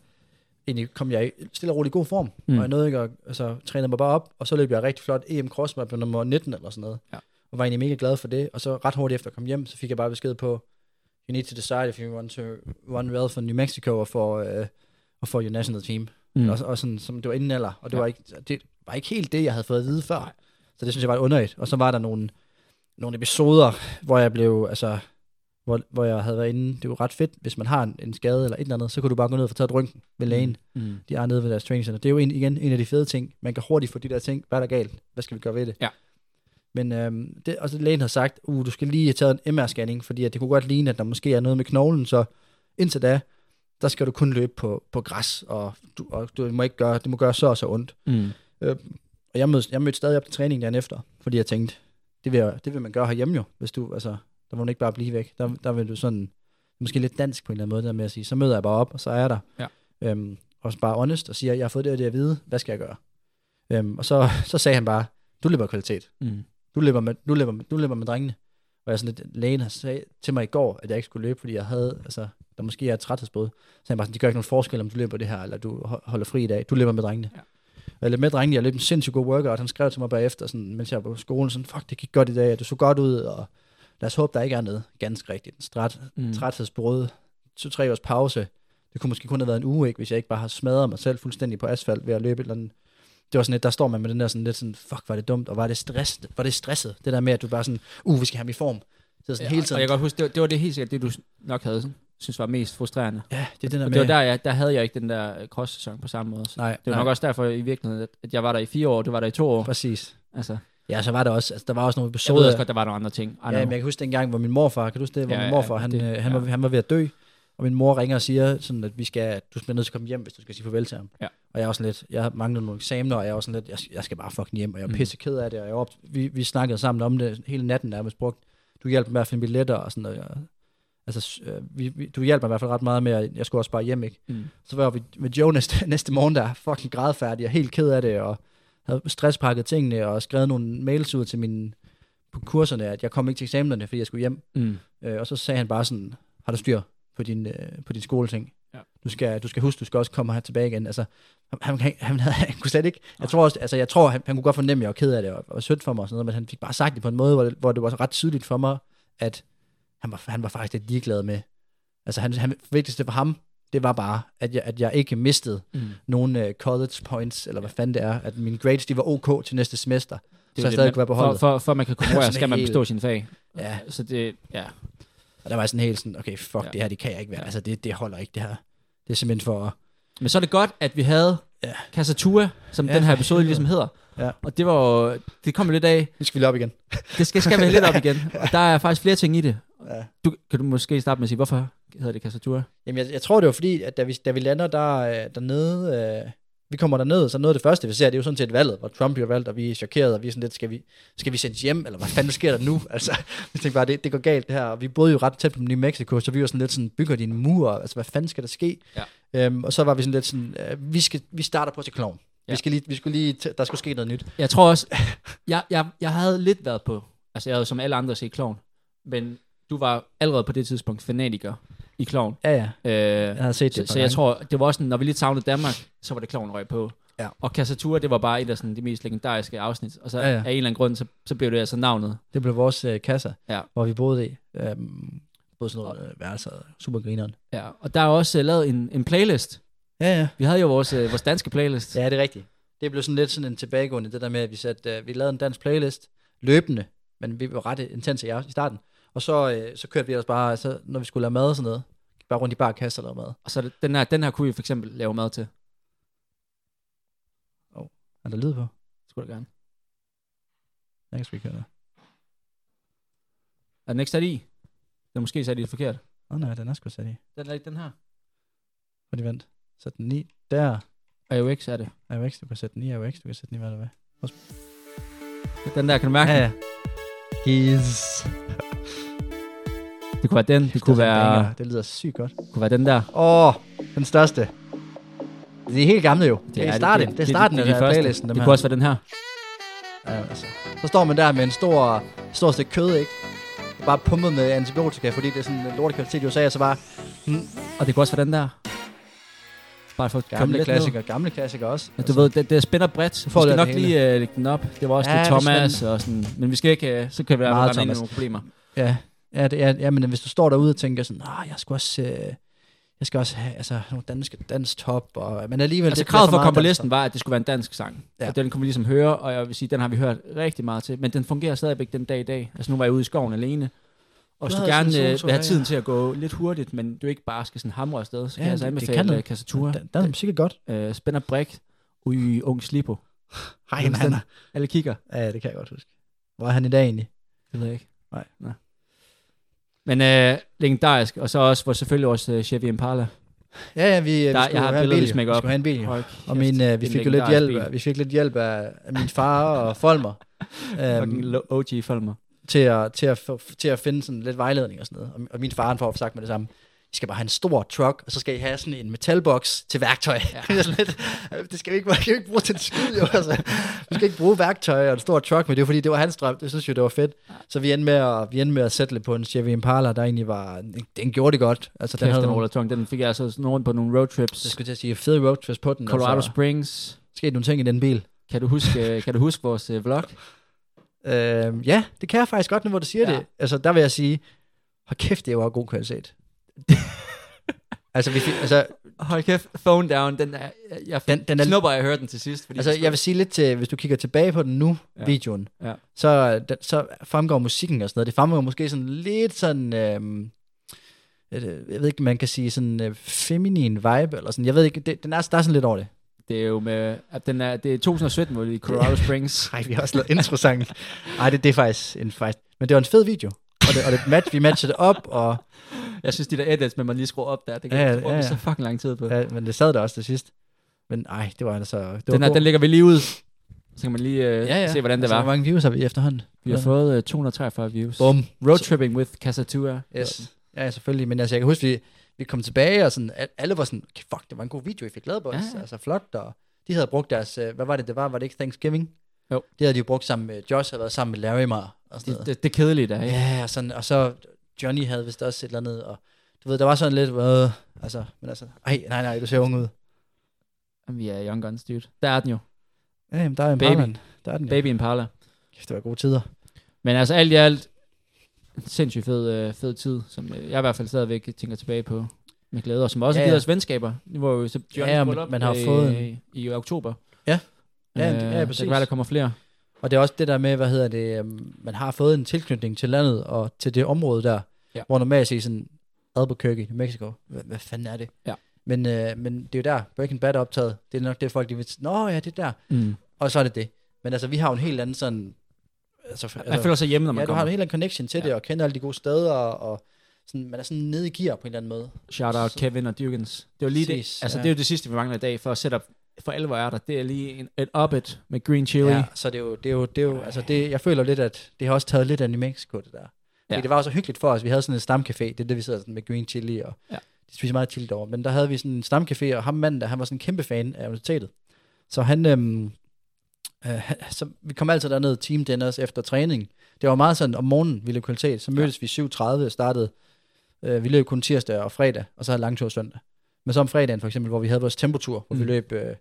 [SPEAKER 4] egentlig kom jeg i stille og roligt god form.
[SPEAKER 5] Mm.
[SPEAKER 4] Og jeg nåede ikke at, altså, trænede mig bare op, og så løb jeg rigtig flot EM Cross, blev nummer 19 eller sådan noget.
[SPEAKER 5] Ja.
[SPEAKER 4] Og var egentlig mega glad for det. Og så ret hurtigt efter at komme hjem, så fik jeg bare besked på, you need to decide if you want to run well for New Mexico og for, uh, og for your national team.
[SPEAKER 5] Mm.
[SPEAKER 4] Og, og sådan, som det var inden alder. Og det,
[SPEAKER 5] Ja.
[SPEAKER 4] var ikke, det var ikke helt det, jeg havde fået at vide før.
[SPEAKER 5] Nej.
[SPEAKER 4] Så det synes jeg var underligt. Og så var der nogle, nogle episoder, hvor jeg blev, altså, hvor, hvor jeg havde været inde. Det var ret fedt, hvis man har en, en skade eller et eller andet, så kunne du bare gå ned og få taget rynken ved lægen. Mm.
[SPEAKER 5] Mm.
[SPEAKER 4] De er nede ved deres training center. Det er jo en, igen en af de fede ting. Man kan hurtigt få de der ting. Hvad er der galt? Hvad skal vi gøre ved det?
[SPEAKER 5] Ja.
[SPEAKER 4] Men øhm, det, og så lægen har sagt, uh, du skal lige have taget en MR-scanning, fordi at det kunne godt ligne, at der måske er noget med knoglen, så indtil da, der skal du kun løbe på, på græs, og du, og du må ikke gøre, det må gøre så og så ondt.
[SPEAKER 5] Mm.
[SPEAKER 4] Og jeg mødte, jeg mødte stadig op til træning dagen efter, fordi jeg tænkte, det vil, jeg- det vil man gøre herhjemme jo, hvis du, altså, der må du ikke bare blive væk. Der, der vil du sådan, måske lidt dansk på en eller anden måde, der med at sige, så møder jeg bare op, og så er jeg der.
[SPEAKER 5] Ja.
[SPEAKER 4] Øhm, og så bare honest, og siger, jeg har fået det og det at vide, hvad skal jeg gøre? Øhm, og så, så sagde han bare, du løber kvalitet.
[SPEAKER 5] Mm.
[SPEAKER 4] Du løber med, du løber med, du løber med drengene. Og jeg sådan lidt, lægen har sagt til mig i går, at jeg ikke skulle løbe, fordi jeg havde, altså, der måske er et træthedsbrud. Så han bare sådan, det gør ikke nogen forskel, om du løber det her, eller du ho- holder fri i dag. Du løber med drengene.
[SPEAKER 5] Ja.
[SPEAKER 4] Og jeg løb med drengene, jeg løb en sindssygt god workout. Han skrev til mig bagefter, sådan, mens jeg var på skolen, sådan, fuck, det gik godt i dag, og du så godt ud, og lad os håbe, der ikke er noget ganske rigtigt. En stræt,
[SPEAKER 5] Mm.
[SPEAKER 4] træthedsbrud, to-tre års pause. Det kunne måske kun have været en uge, ikke, hvis jeg ikke bare har smadret mig selv fuldstændig på asfalt ved at løbe et eller andet. Det var sådan lidt, der står man med den der sådan lidt sådan, fuck, var det dumt, og var det stresset, var det stresset, det der med, at du bare sådan, uh, vi skal have ham i form. Er sådan
[SPEAKER 5] Ja,
[SPEAKER 4] hele tiden.
[SPEAKER 5] Og jeg kan godt huske, det var, det var det helt sikkert, det du nok havde synes var mest frustrerende.
[SPEAKER 4] Ja, det er den der
[SPEAKER 5] Og
[SPEAKER 4] med,
[SPEAKER 5] det var der, jeg, der havde jeg ikke den der øh, cross-sæson på samme måde. Så
[SPEAKER 4] nej,
[SPEAKER 5] det var
[SPEAKER 4] nej,
[SPEAKER 5] nok også derfor i virkeligheden, at, at jeg var der i fire år, du var der i to år.
[SPEAKER 4] præcis.
[SPEAKER 5] Altså,
[SPEAKER 4] Ja, så var der også, altså, der var også nogle
[SPEAKER 5] jeg ved
[SPEAKER 4] episoder.
[SPEAKER 5] også godt, der var nogle andre ting.
[SPEAKER 4] Ja, men jeg kan huske dengang, hvor min morfar, kan du huske det, hvor
[SPEAKER 5] Ja,
[SPEAKER 4] min
[SPEAKER 5] ja,
[SPEAKER 4] morfar, han,
[SPEAKER 5] det-
[SPEAKER 4] han,
[SPEAKER 5] ja.
[SPEAKER 4] var, han var ved at dø, og min mor ringer og siger, sådan, at vi skal, du bliver nødt til at komme hjem, hvis du skal sige farvel til ham.
[SPEAKER 5] Ja.
[SPEAKER 4] Og jeg er også lidt, jeg har manglet nogle eksamener, og jeg er også sådan lidt, jeg, jeg skal bare fucking hjem, og jeg er
[SPEAKER 5] Mm.
[SPEAKER 4] pisse ked af det, og jeg op, vi, vi snakkede sammen om det hele natten nærmest brugt. Du hjalp mig med at finde billetter og sådan noget. Og, altså, øh, vi, vi, du hjalp mig i hvert fald ret meget med, at jeg skulle også bare hjem, ikke?
[SPEAKER 5] Mm.
[SPEAKER 4] Så var vi med Joe næste, næste morgen, der er fucking grædfærdig og helt ked af det, og havde stresspakket tingene, og skrevet nogle mails ud til mine på kurserne, at jeg kom ikke til eksamenerne, fordi jeg skulle hjem.
[SPEAKER 5] Mm.
[SPEAKER 4] Øh, og så sagde han bare sådan, har du styr på din, øh, på din skoleting?
[SPEAKER 5] Ja.
[SPEAKER 4] Du, skal, du skal huske, du skal også komme her tilbage igen. Altså, han, han, han, havde, han kunne slet ikke, jeg tror også, altså jeg tror, han, han kunne godt fornemme, at jeg var ked af det, og, og sødt for mig og sådan noget, men han fik bare sagt det på en måde, hvor det, hvor det var ret tydeligt for mig, at han var, han var faktisk lidt ligeglad med, altså han, han, vigtigste for ham, det var bare, at jeg, at jeg ikke mistede
[SPEAKER 5] Mm.
[SPEAKER 4] nogle uh, college points, eller hvad fanden det er, at mine grades, de var ok til næste semester.
[SPEAKER 5] det
[SPEAKER 4] Så
[SPEAKER 5] jo
[SPEAKER 4] stadig
[SPEAKER 5] det,
[SPEAKER 4] kunne være på
[SPEAKER 5] for,
[SPEAKER 4] holdet.
[SPEAKER 5] for, for, at man kan konkurrere, skal man bestå sin fag.
[SPEAKER 4] Ja.
[SPEAKER 5] Så det, ja.
[SPEAKER 4] Og der var jeg sådan helt sådan, okay, fuck,
[SPEAKER 5] Ja.
[SPEAKER 4] det her, det kan jeg ikke være.
[SPEAKER 5] Ja.
[SPEAKER 4] Altså, det, det holder ikke, det her. Det er simpelthen for...
[SPEAKER 5] Men så er det godt, at vi havde
[SPEAKER 4] Ja.
[SPEAKER 5] Casatua, som
[SPEAKER 4] Ja,
[SPEAKER 5] den her
[SPEAKER 4] for
[SPEAKER 5] episode ligesom hedder.
[SPEAKER 4] Ja.
[SPEAKER 5] Og det var det kom lidt af,
[SPEAKER 4] Nu skal vi lige op igen.
[SPEAKER 5] det skal, skal være lidt op igen. Og der er faktisk flere ting i det.
[SPEAKER 4] Ja.
[SPEAKER 5] Du, kan du måske starte med at sige, hvorfor hedder det Casatua?
[SPEAKER 4] Jamen, jeg, jeg tror, det var fordi, at da vi, da vi lander der, øh, dernede, øh, vi kommer derned, så noget af det første, vi ser, det er jo sådan set valget, hvor Trump bliver valgt, og vi er chokeret, og vi er sådan lidt, skal vi, skal vi sendes hjem, eller hvad fanden sker der nu? Altså, vi tænkte bare, det, det går galt det her, og vi boede jo ret tæt på New Mexico, så vi var sådan lidt sådan, bygger de en mur, altså hvad fanden skal der ske?
[SPEAKER 5] Ja.
[SPEAKER 4] Øhm, og så var vi sådan lidt sådan, øh, vi, skal, vi starter på til klovn.
[SPEAKER 5] Ja.
[SPEAKER 4] Vi, skal lige, vi skulle lige, der skulle ske noget nyt.
[SPEAKER 5] Jeg tror også, jeg, jeg, jeg havde lidt været på, altså jeg havde som alle andre set Klovn, men du var allerede på det tidspunkt fanatiker i Klovn.
[SPEAKER 4] Ja, ja.
[SPEAKER 5] Øh,
[SPEAKER 4] Jeg havde set det
[SPEAKER 5] så, så jeg
[SPEAKER 4] gange.
[SPEAKER 5] tror, det var også sådan, når vi lige savnede Danmark, så var det Klovn røg på.
[SPEAKER 4] Ja.
[SPEAKER 5] Og Casatura, det var bare et af sådan, de mest legendariske afsnit. Og så
[SPEAKER 4] Ja, ja.
[SPEAKER 5] af en eller anden grund, så, så blev det altså navnet.
[SPEAKER 4] Det blev vores øh, kasser,
[SPEAKER 5] Ja.
[SPEAKER 4] hvor vi boede i. Øhm, både sådan noget øh, værelser, super grineren.
[SPEAKER 5] Ja, og der er også uh, lavet en, en playlist.
[SPEAKER 4] Ja, ja.
[SPEAKER 5] Vi havde jo vores, uh, vores danske playlist.
[SPEAKER 4] Ja, det er rigtigt. Det blev sådan lidt sådan en tilbagegående, det der med, at vi, satte, uh, vi lavede en dansk playlist løbende, men vi var ret intense i, i starten. Og så, uh, så kørte vi ellers bare, så, når vi skulle lave mad og sådan noget, bare rundt i bar kasse og lavede mad.
[SPEAKER 5] Og så det- den her, den her kunne vi for eksempel lave mad til.
[SPEAKER 4] Er der lyd på?
[SPEAKER 5] Skulle du gerne.
[SPEAKER 4] Jeg kan sgu ikke høre det.
[SPEAKER 5] Er den ikke sat i? Det er måske sat i det forkert.
[SPEAKER 4] Åh oh, nej, den er sgu sat i.
[SPEAKER 5] Den er ikke den her.
[SPEAKER 4] Fordi vent. Sæt den i. Der.
[SPEAKER 5] AUX er det.
[SPEAKER 4] AUX, du kan sætte den i AUX, du kan sætte den i hvad der vil.
[SPEAKER 5] Den der, kan du mærke
[SPEAKER 4] Ja, ja. He's...
[SPEAKER 5] Det kunne være den. Det kunne være,
[SPEAKER 4] Det lyder sygt godt.
[SPEAKER 5] kunne være den der.
[SPEAKER 4] Åh, oh, den største. Det er helt gamle jo. Det, det er starten. Det, det, er starten af
[SPEAKER 5] de
[SPEAKER 4] den her
[SPEAKER 5] første.
[SPEAKER 4] playlisten.
[SPEAKER 5] Det
[SPEAKER 4] her.
[SPEAKER 5] kunne også være den her.
[SPEAKER 4] Ja, altså. Så står man der med en stor, stor stykke kød, ikke? Bare pumpet med antibiotika, fordi det er sådan en lortet kvalitet i USA, og så bare
[SPEAKER 5] Og det kunne også være den der. Bare for at komme
[SPEAKER 4] gamle
[SPEAKER 5] lidt
[SPEAKER 4] klassikere, gamle klassikere også.
[SPEAKER 5] Men du ved, det, det spænder bredt. Vi
[SPEAKER 4] får
[SPEAKER 5] skal
[SPEAKER 4] det
[SPEAKER 5] nok lige uh, lægge den op. Det var også
[SPEAKER 4] Ja, hvis
[SPEAKER 5] Thomas og sådan. Men vi skal ikke, uh, så kan vi være
[SPEAKER 4] Meget
[SPEAKER 5] ind i nogle problemer.
[SPEAKER 4] Ja, ja, det, ja, ja, men hvis du står derude og tænker sådan, ah, jeg skal også, øh, jeg skal også have altså, nogle danske dansk top, og, men alligevel...
[SPEAKER 5] Altså
[SPEAKER 4] det
[SPEAKER 5] kravet for at komme på listen var, at det skulle være en dansk sang.
[SPEAKER 4] Ja.
[SPEAKER 5] Og den kunne vi ligesom høre, og jeg vil sige, den har vi hørt rigtig meget til. Men den fungerer stadigvæk den dag i dag. Altså nu var jeg ude i skoven alene. Og hvis
[SPEAKER 4] Du
[SPEAKER 5] gerne
[SPEAKER 4] sådan
[SPEAKER 5] øh,
[SPEAKER 4] solsoldat,
[SPEAKER 5] vil have tiden
[SPEAKER 4] ja.
[SPEAKER 5] til at gå lidt hurtigt, men du ikke bare skal sådan hamre afsted, så kan
[SPEAKER 4] Ja,
[SPEAKER 5] jeg altså
[SPEAKER 4] det- det kan
[SPEAKER 5] anbefale uh, Kassatura.
[SPEAKER 4] Musik er godt.
[SPEAKER 5] Uh, spænder brik i Ung Slipo.
[SPEAKER 4] Hej, han
[SPEAKER 5] Alle kigger.
[SPEAKER 4] Ja, det kan jeg godt huske. Hvor er han i dag egentlig?
[SPEAKER 5] Det ved jeg ikke.
[SPEAKER 4] Nej.
[SPEAKER 5] Nå. Men øh, legendarisk, og så også hvor selvfølgelig også uh, Chevy Impala.
[SPEAKER 4] Ja, ja, vi,
[SPEAKER 5] Der-
[SPEAKER 4] vi
[SPEAKER 5] jeg
[SPEAKER 4] skulle
[SPEAKER 5] har
[SPEAKER 4] have en bil.
[SPEAKER 5] smækker
[SPEAKER 4] Vi skulle have en bil.
[SPEAKER 5] Hold
[SPEAKER 4] Og min,
[SPEAKER 5] det
[SPEAKER 4] øh, vi fik jo lidt hjælp,
[SPEAKER 5] bil.
[SPEAKER 4] vi fik lidt hjælp af, af min far og Folmer.
[SPEAKER 5] Fucking lo- OG Folmer.
[SPEAKER 4] til, at, til, at, til at finde sådan lidt vejledning og sådan noget. Og, og min far han får sagt med det samme. I skal bare have en stor truck, og så skal I have sådan en metalbox til værktøj. Ja. det, skal vi ikke, skal vi ikke bruge til en skid, jo. Altså, vi skal ikke bruge værktøj og en stor truck, men det er fordi, det var hans drøm. Det synes jeg, det var fedt. Så vi endte med at, vi endte med at sætte på en Chevy Impala, der egentlig var, den, gjorde det godt. Altså,
[SPEAKER 5] Den,
[SPEAKER 4] den havde
[SPEAKER 5] den
[SPEAKER 4] nogle,
[SPEAKER 5] tung. Den fik jeg altså sådan rundt på nogle roadtrips.
[SPEAKER 4] jeg skulle til at sige, fede roadtrips på den.
[SPEAKER 5] Colorado
[SPEAKER 4] altså,
[SPEAKER 5] Springs.
[SPEAKER 4] skete nogle ting i den bil.
[SPEAKER 5] Kan du huske, kan du huske vores uh, vlog?
[SPEAKER 4] Øh, ja, det kan jeg faktisk godt, nu hvor du siger
[SPEAKER 5] Ja.
[SPEAKER 4] det. Altså, der vil jeg sige, hold kæft, det var god kvalitet. altså, vi altså,
[SPEAKER 5] Hold kæft, phone down. Den er, jeg
[SPEAKER 4] Den-
[SPEAKER 5] den,
[SPEAKER 4] er-
[SPEAKER 5] er, snupper, jeg hørte den til sidst. Fordi
[SPEAKER 4] altså, jeg vil sige lidt til, hvis du kigger tilbage på den nu,
[SPEAKER 5] Ja.
[SPEAKER 4] ja. videoen,
[SPEAKER 5] Ja.
[SPEAKER 4] så, den, så fremgår musikken og sådan noget. Det fremgår måske sådan lidt sådan, øhm, øh, jeg ved ikke, man kan sige sådan øh, feminin vibe, eller sådan, jeg ved ikke, det, den er, der er sådan lidt over det.
[SPEAKER 5] Det er jo med, at den er, det er 2017, hvor vi i Colorado Springs.
[SPEAKER 4] Nej, vi har også lavet introsangen. Nej, det, det er faktisk en faktisk, men det var en fed video. Og, det, og det match, vi matchede det op, og
[SPEAKER 5] Jeg synes, de der edits, men man lige skruer op der, det kan
[SPEAKER 4] Ja,
[SPEAKER 5] ja,
[SPEAKER 4] ja,
[SPEAKER 5] ja, så fucking lang tid på. Ja,
[SPEAKER 4] men det sad der også til sidst. Men ej, det var altså... Det var
[SPEAKER 5] den, her,
[SPEAKER 4] god.
[SPEAKER 5] den lægger vi lige ud. Så kan man lige uh, ja, ja. se, hvordan det
[SPEAKER 4] altså,
[SPEAKER 5] var.
[SPEAKER 4] Hvor mange views har vi efterhånden?
[SPEAKER 5] Vi har fået uh, 243 views.
[SPEAKER 4] Bum.
[SPEAKER 5] Roadtripping with Casatua.
[SPEAKER 4] Yes. Ja, selvfølgelig. Men altså, jeg kan huske, vi, vi kom tilbage, og sådan, al- alle var sådan, okay, fuck, det var en god video, I fik lavet på os.
[SPEAKER 5] Ja,
[SPEAKER 4] Ja. Altså, flot. Og de havde brugt deres, øh, hvad var det, det var? Var det ikke Thanksgiving?
[SPEAKER 5] Jo.
[SPEAKER 4] Det havde de jo brugt sammen med, Josh havde været sammen med Larry Mar og sådan
[SPEAKER 5] Det,
[SPEAKER 4] noget.
[SPEAKER 5] det, det kedelige der, ikke?
[SPEAKER 4] Ja, og, sådan, og så Johnny havde vist også et eller andet, og du ved, der var sådan lidt, øh, altså, men altså, ej, nej, nej, du ser ung ud.
[SPEAKER 5] Jamen, Vi er Young Guns, dude. Der er den jo.
[SPEAKER 4] Ja, jamen, der er en
[SPEAKER 5] Baby.
[SPEAKER 4] Baby. Der er den jo.
[SPEAKER 5] Baby Impala.
[SPEAKER 4] Kæft, det var gode tider.
[SPEAKER 5] Men altså alt i alt, sindssygt fed, øh, fed tid, som øh, jeg i hvert fald stadigvæk tænker tilbage på med glæde, og som også
[SPEAKER 4] Ja,
[SPEAKER 5] har givet
[SPEAKER 4] ja.
[SPEAKER 5] os venskaber. Nu var jo så Johnny
[SPEAKER 4] Ja,
[SPEAKER 5] ja, bryllup
[SPEAKER 4] man har
[SPEAKER 5] i,
[SPEAKER 4] fået en-
[SPEAKER 5] i oktober.
[SPEAKER 4] Ja. Ja,
[SPEAKER 5] øh,
[SPEAKER 4] ja,
[SPEAKER 5] Der
[SPEAKER 4] præcis.
[SPEAKER 5] kan være, der kommer flere.
[SPEAKER 4] Og det er også det der med, hvad hedder det, øhm, man har fået en tilknytning til landet og til det område der,
[SPEAKER 5] Ja.
[SPEAKER 4] hvor normalt set sådan Albuquerque, New Mexico, hvad, hvad fanden er det?
[SPEAKER 5] Ja.
[SPEAKER 4] Men, øh, men det er jo der, Breaking Bad er optaget. Det er nok det, folk de vil Nå ja, det er der.
[SPEAKER 5] Mm.
[SPEAKER 4] Og så er det det. Men altså, vi har jo en helt anden sådan... Altså,
[SPEAKER 5] Man føler sig hjemme, når man
[SPEAKER 4] ja, du har
[SPEAKER 5] kommer.
[SPEAKER 4] en helt anden connection til
[SPEAKER 5] Ja.
[SPEAKER 4] det, og kender alle de gode steder, og sådan, man er sådan nede i gear på en eller anden måde.
[SPEAKER 5] Shout out
[SPEAKER 4] Så-
[SPEAKER 5] Kevin og Dugans. Det var lige
[SPEAKER 4] Præcis,
[SPEAKER 5] det. Altså,
[SPEAKER 4] ja.
[SPEAKER 5] det er jo det sidste, vi mangler i dag, for at sætte op for alvor er der. Det er lige en, et up med green chili.
[SPEAKER 4] Ja, så det er jo, det er jo, det er jo altså det, jeg føler lidt, at det har også taget lidt af New Mexico, det der. Ja.
[SPEAKER 5] Ja.
[SPEAKER 4] Det var også hyggeligt for os. Vi havde sådan en stamcafé, det er det, vi sidder sådan med green chili, og
[SPEAKER 5] Ja.
[SPEAKER 4] de spiser meget chili derovre. Men der havde vi sådan en stamcafé, og ham manden der, han var sådan en kæmpe fan af universitetet. Så han, øhm, øh, så vi kom altid derned team dinners efter træning. Det var meget sådan om morgenen, vi løb kvalitet. Så mødtes ja. vi 7.30 og startede. Øh, vi løb kun tirsdag og fredag, og så havde langtur søndag. Men så om fredagen for eksempel, hvor vi havde vores tempotur, hvor mm. vi løb, øh,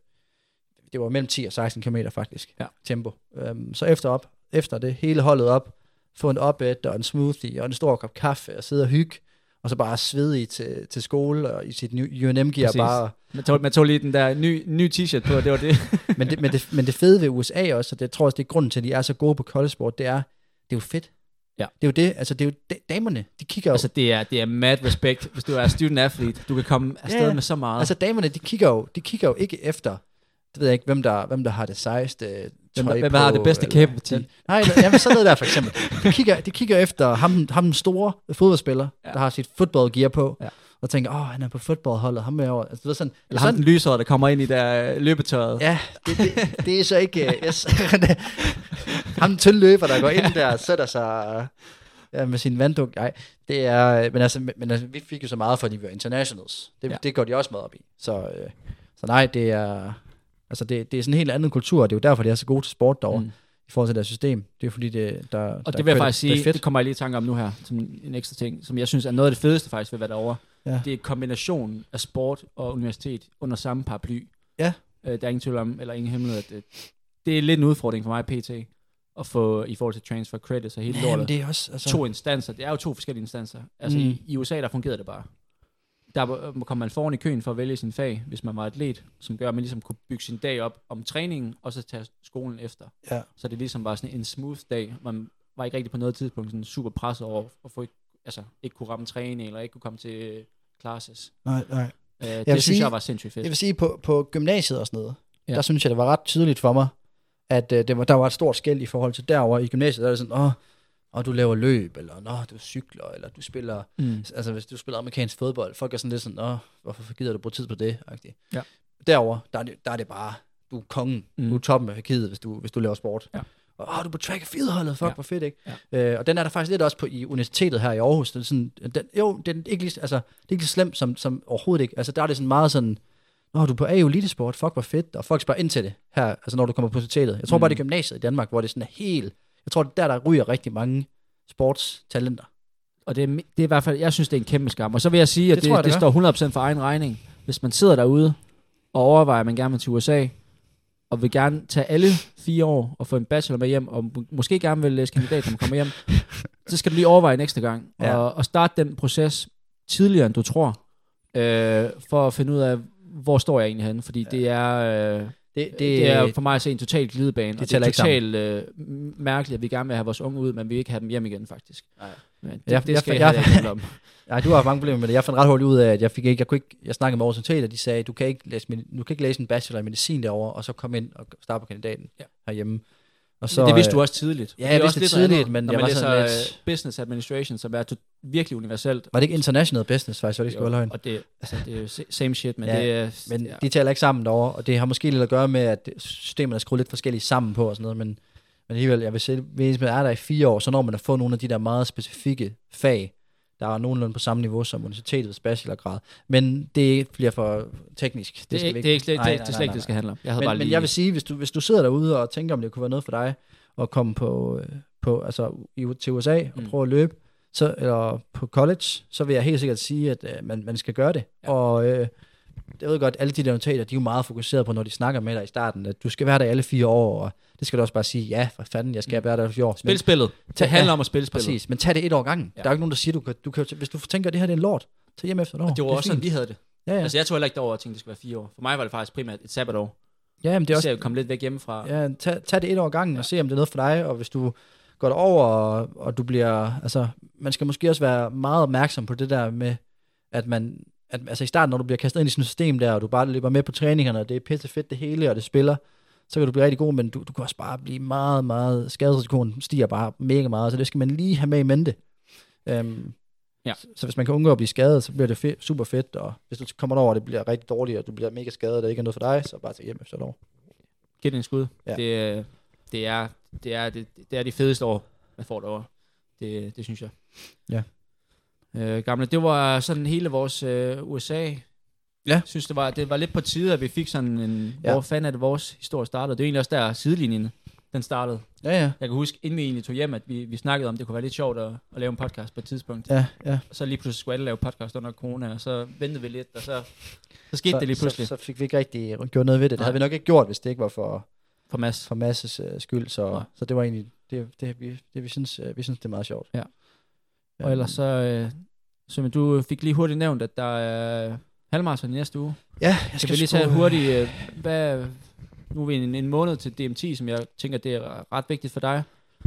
[SPEAKER 4] det var mellem 10 og 16 km faktisk,
[SPEAKER 5] Ja.
[SPEAKER 4] tempo. Øhm, så efter op, efter det, hele holdet op, få en op og en smoothie og en stor kop kaffe og sidde og hygge, og så bare svede i til, til skole og i sit UNM-gear bare.
[SPEAKER 5] Man, tog, man tog lige den der ny, ny t-shirt på, det var det.
[SPEAKER 4] Men det, men, det, men det fede ved USA også, og det jeg tror også, det er grunden til, at de er så gode på college-sport, det er, det er jo fedt.
[SPEAKER 5] Ja.
[SPEAKER 4] Det er jo det, altså det er jo da- damerne, de kigger jo,
[SPEAKER 5] altså, det er, det er mad respect, hvis du er student athlete. Du kan komme afsted
[SPEAKER 4] Ja.
[SPEAKER 5] med så meget.
[SPEAKER 4] altså damerne, de kigger jo, de kigger jo ikke efter, det ved jeg ikke, hvem der, hvem der har det sejeste
[SPEAKER 5] Hvem
[SPEAKER 4] tøj
[SPEAKER 5] der- hvem
[SPEAKER 4] på,
[SPEAKER 5] har det bedste kæbeparti.
[SPEAKER 4] Den- Nej, jamen sådan noget der for eksempel. De kigger, de kigger efter ham, ham den store fodboldspiller, ja.
[SPEAKER 5] Ja.
[SPEAKER 4] der har sit football gear på,
[SPEAKER 5] Ja.
[SPEAKER 4] og tænker, åh, han er på footballholdet, ham er over. Altså, ved sådan,
[SPEAKER 5] Eller ham
[SPEAKER 4] sådan,
[SPEAKER 5] den lysere, der kommer ind i der øh, løbetøjet.
[SPEAKER 4] Ja, det, det, det er så ikke... Uh, yes. ham den tynde løber, der går ind der og sætter sig ja, med sin vanddunk. Nej, det er... Men altså, men, altså, vi fik jo så meget, fordi vi var internationals. Det, ja.
[SPEAKER 5] Ja.
[SPEAKER 4] det går de også meget op i. Så, uh, så nej, det er... Altså, det, det er sådan en helt anden kultur, og det er jo derfor, de er så gode til sport derovre, mm. I forhold til deres system. Det er fordi, det, der,
[SPEAKER 5] Og
[SPEAKER 4] der
[SPEAKER 5] det vil jeg faktisk
[SPEAKER 4] det
[SPEAKER 5] sige, det kommer jeg lige i tanke om nu her, som en ekstra ting, som jeg synes er noget af det fedeste faktisk ved at være derovre.
[SPEAKER 4] Ja.
[SPEAKER 5] Det er kombinationen af sport og universitet under samme paraply.
[SPEAKER 4] Ja.
[SPEAKER 5] Øh, der er ingen tvivl om, eller ingen hemmelighed, at det, det er lidt en udfordring for mig PT, at få i forhold til transfer credits og hele lortet.
[SPEAKER 4] det er også... Altså,
[SPEAKER 5] To instanser, det er jo to forskellige instanser. Altså
[SPEAKER 4] mm.
[SPEAKER 5] i, i USA, der fungerede det bare. Der var- kom man foran i køen for at vælge sin fag, hvis man var atlet, som gør, at man ligesom kunne bygge sin dag op om træningen, og så tage skolen efter.
[SPEAKER 4] Ja.
[SPEAKER 5] Så det ligesom var sådan en smooth dag. Man var ikke rigtig på noget tidspunkt sådan super presset over at få ikke, altså, ikke kunne ramme træning, eller ikke kunne komme til øh, classes.
[SPEAKER 4] Nej, nej.
[SPEAKER 5] Uh, det synes
[SPEAKER 4] sige-
[SPEAKER 5] jeg var sindssygt fedt.
[SPEAKER 4] Jeg vil sige, på, på gymnasiet og sådan noget, ja. Der synes jeg, det var ret tydeligt for mig, at uh, det var, der var et stort skæld i forhold til derover i gymnasiet, der er det sådan, åh, og du laver løb, eller nå, du cykler, eller du spiller,
[SPEAKER 5] Mm.
[SPEAKER 4] altså hvis du spiller amerikansk fodbold, folk er sådan lidt sådan, åh, hvorfor gider du bruge tid på det? -agtigt.
[SPEAKER 5] Ja.
[SPEAKER 4] Derover der er, det, der er det bare, du er kongen, mm.
[SPEAKER 5] Mm.
[SPEAKER 4] du er toppen af hierarkiet, hvis du, hvis du laver sport.
[SPEAKER 5] Ja.
[SPEAKER 4] Og åh, du er på track and field holdet, fuck, ja. Hvor fedt, ikke?
[SPEAKER 5] Ja.
[SPEAKER 4] Øh, og den er der faktisk lidt også på i universitetet her i Aarhus. Den er sådan, den, jo, den er ikke lige, altså, det er ikke så slemt som, som overhovedet ikke. Altså, der er det sådan meget sådan, Nå, du er på AU Elitesport, fuck, hvor fedt. Og folk spørger ind til det her, altså når du kommer på universitetet. Jeg tror mm. bare, det er gymnasiet i Danmark, hvor det sådan er helt... Jeg tror, det er der, der ryger rigtig mange sportstalenter.
[SPEAKER 5] Og det er, det er i hvert fald, jeg synes, det er en kæmpe skam. Og så vil jeg sige, at
[SPEAKER 4] Det
[SPEAKER 5] det,
[SPEAKER 4] jeg,
[SPEAKER 5] det,
[SPEAKER 4] det
[SPEAKER 5] står 100% for egen regning. Hvis man sidder derude og overvejer, at man gerne vil til USA, og vil gerne tage alle fire år og få en bachelor med hjem, og må- måske gerne vil læse kandidat, når man kommer hjem, så skal du lige overveje ekstra gang,
[SPEAKER 4] Ja.
[SPEAKER 5] og, og starte den proces tidligere, end du tror, øh, for at finde ud af, hvor står jeg egentlig henne, fordi ja. det er... Øh,
[SPEAKER 4] Det,
[SPEAKER 5] det, det er for mig at se en total glidebane,
[SPEAKER 4] det
[SPEAKER 5] og det er totalt øh, mærkeligt, at vi gerne vil have vores unge ud, men vi vil ikke have dem hjem igen, faktisk.
[SPEAKER 4] Nej.
[SPEAKER 5] Men det,
[SPEAKER 4] Jeg-
[SPEAKER 5] det skal
[SPEAKER 4] jeg-
[SPEAKER 5] jeg, jeg, jeg, om.
[SPEAKER 4] Ja, du har haft mange problemer med det. Jeg fandt ret hurtigt ud af, at jeg fik ikke, jeg kunne ikke, jeg snakkede med Aarhus Universitet, og de sagde, du kan ikke læse, du kan ikke læse en bachelor i medicin derovre, og så komme ind og starte på kandidaten
[SPEAKER 5] Ja.
[SPEAKER 4] herhjemme. Og
[SPEAKER 5] Så, det vidste du
[SPEAKER 4] øh,
[SPEAKER 5] også tidligt.
[SPEAKER 4] ja,
[SPEAKER 5] er
[SPEAKER 4] jeg
[SPEAKER 5] også
[SPEAKER 4] vidste
[SPEAKER 5] lidt
[SPEAKER 4] det tidligt,
[SPEAKER 5] andet,
[SPEAKER 4] men
[SPEAKER 5] når
[SPEAKER 4] jeg
[SPEAKER 5] man
[SPEAKER 4] var sådan lidt-
[SPEAKER 5] øh, business administration, som er virkelig universelt.
[SPEAKER 4] Var det ikke international business, faktisk, var det ikke skulle
[SPEAKER 5] og det, altså, det er jo sa- same shit, men
[SPEAKER 4] Ja,
[SPEAKER 5] det er...
[SPEAKER 4] Men
[SPEAKER 5] ja.
[SPEAKER 4] de taler ikke sammen derovre, og det har måske lidt at gøre med, at systemerne er skruet lidt forskelligt sammen på og sådan noget, men, men alligevel, jeg vil sige, hvis man er der i fire år, så når man at få nogle af de der meget specifikke fag, der er nogenlunde på samme niveau som universitetets bachelorgrad. Men det bliver for teknisk.
[SPEAKER 5] det,
[SPEAKER 4] skal
[SPEAKER 5] det,
[SPEAKER 4] vi
[SPEAKER 5] det, er ikke, det,
[SPEAKER 4] Nej,
[SPEAKER 5] det,
[SPEAKER 4] nej,
[SPEAKER 5] det
[SPEAKER 4] nej,
[SPEAKER 5] slet ikke,
[SPEAKER 4] nej,
[SPEAKER 5] det skal handle om. Jeg havde
[SPEAKER 4] men,
[SPEAKER 5] bare
[SPEAKER 4] men
[SPEAKER 5] lige...
[SPEAKER 4] jeg vil sige, hvis du, hvis du sidder derude og tænker, om det kunne være noget for dig, at komme på, øh, på altså, i, til USA og
[SPEAKER 5] Mm.
[SPEAKER 4] prøve at løbe, så, eller på college, så vil jeg helt sikkert sige, at øh, man, man skal gøre det.
[SPEAKER 5] Ja.
[SPEAKER 4] Og øh, jeg ved godt, alle de der notater, de er jo meget fokuseret på, når de snakker med dig i starten, at du skal være der alle fire år, og det skal du også bare sige, ja, for fanden, jeg skal
[SPEAKER 5] Mm.
[SPEAKER 4] være der i fire år. Men-
[SPEAKER 5] Spil spillet. Det
[SPEAKER 4] Tag-
[SPEAKER 5] handler
[SPEAKER 4] ja,
[SPEAKER 5] om at spille spillet.
[SPEAKER 4] Præcis, men tag det et år gangen.
[SPEAKER 5] Ja.
[SPEAKER 4] Der er jo ikke nogen, der siger, du kan, du kan, hvis du tænker, at det her det er en lort, tag hjem efter et år.
[SPEAKER 5] Og det var
[SPEAKER 4] er
[SPEAKER 5] også sådan, vi havde det.
[SPEAKER 4] Ja, ja.
[SPEAKER 5] Altså, jeg tog heller ikke derover og tænkte, det skulle være fire år. For mig var det faktisk primært et sabbatår.
[SPEAKER 4] Ja, men det
[SPEAKER 5] Det
[SPEAKER 4] er
[SPEAKER 5] også
[SPEAKER 4] også...
[SPEAKER 5] at komme lidt væk hjemmefra.
[SPEAKER 4] Ja, tag, tag det et år gangen og se, om det er noget for dig, og hvis du går over og, og du bliver, altså, man skal måske også være meget opmærksom på det der med, at man, at, altså i starten, når du bliver kastet ind i sådan et system der, og du bare løber med på træningerne, og det er pisse fedt det hele, og det spiller, så kan du blive rigtig god, men du, du kan også bare blive meget, meget, skadesrisikoen stiger bare mega meget, så det skal man lige have med i mente. Um,
[SPEAKER 5] Ja.
[SPEAKER 4] så, så hvis man kan undgå at blive skadet, så bliver det fe- super fedt, og hvis du kommer over, og det bliver rigtig dårligt, og du bliver mega skadet, og det ikke er noget for dig, så bare tag hjem efter et år.
[SPEAKER 5] Giv det en skud.
[SPEAKER 4] Ja.
[SPEAKER 5] Det, øh, det, er, det, er, det, det er de fedeste år, man får derovre. Det, det synes jeg.
[SPEAKER 4] Ja.
[SPEAKER 5] Øh, gamle, det var sådan hele vores øh, USA.
[SPEAKER 4] Ja.
[SPEAKER 5] Jeg synes, det var, det var lidt på tide, at vi fik sådan en...
[SPEAKER 4] Ja.
[SPEAKER 5] Ja. Hvor fanden er det, vores historie startede? Det er egentlig også der, sidelinjen, den startede.
[SPEAKER 4] Ja, ja.
[SPEAKER 5] Jeg kan huske, inden vi egentlig tog hjem, at vi, vi snakkede om, det kunne være lidt sjovt at, at lave en podcast på et tidspunkt.
[SPEAKER 4] Ja, ja.
[SPEAKER 5] Og så lige pludselig skulle alle lave podcast under corona, og så ventede vi lidt, og så, så skete
[SPEAKER 4] så,
[SPEAKER 5] det lige pludselig
[SPEAKER 4] Så, så fik vi ikke rigtig gjort noget ved det. Det
[SPEAKER 5] Nej.
[SPEAKER 4] havde vi nok ikke gjort, hvis det ikke var for,
[SPEAKER 5] for Mads.
[SPEAKER 4] for masses uh, skyld. Så,
[SPEAKER 5] Nej.
[SPEAKER 4] så det var egentlig det, det, vi, det vi, synes, uh, vi synes, det er meget sjovt.
[SPEAKER 5] Ja. Og ellers så, øh, så du fik lige hurtigt nævnt, at der er halvmarathon i næste uge.
[SPEAKER 4] Ja, jeg
[SPEAKER 5] Skal
[SPEAKER 4] skal
[SPEAKER 5] vi lige tage
[SPEAKER 4] øh,
[SPEAKER 5] hurtigt, øh, hvad, nu er vi en, en måned til DMT, som jeg tænker, det er ret vigtigt for dig.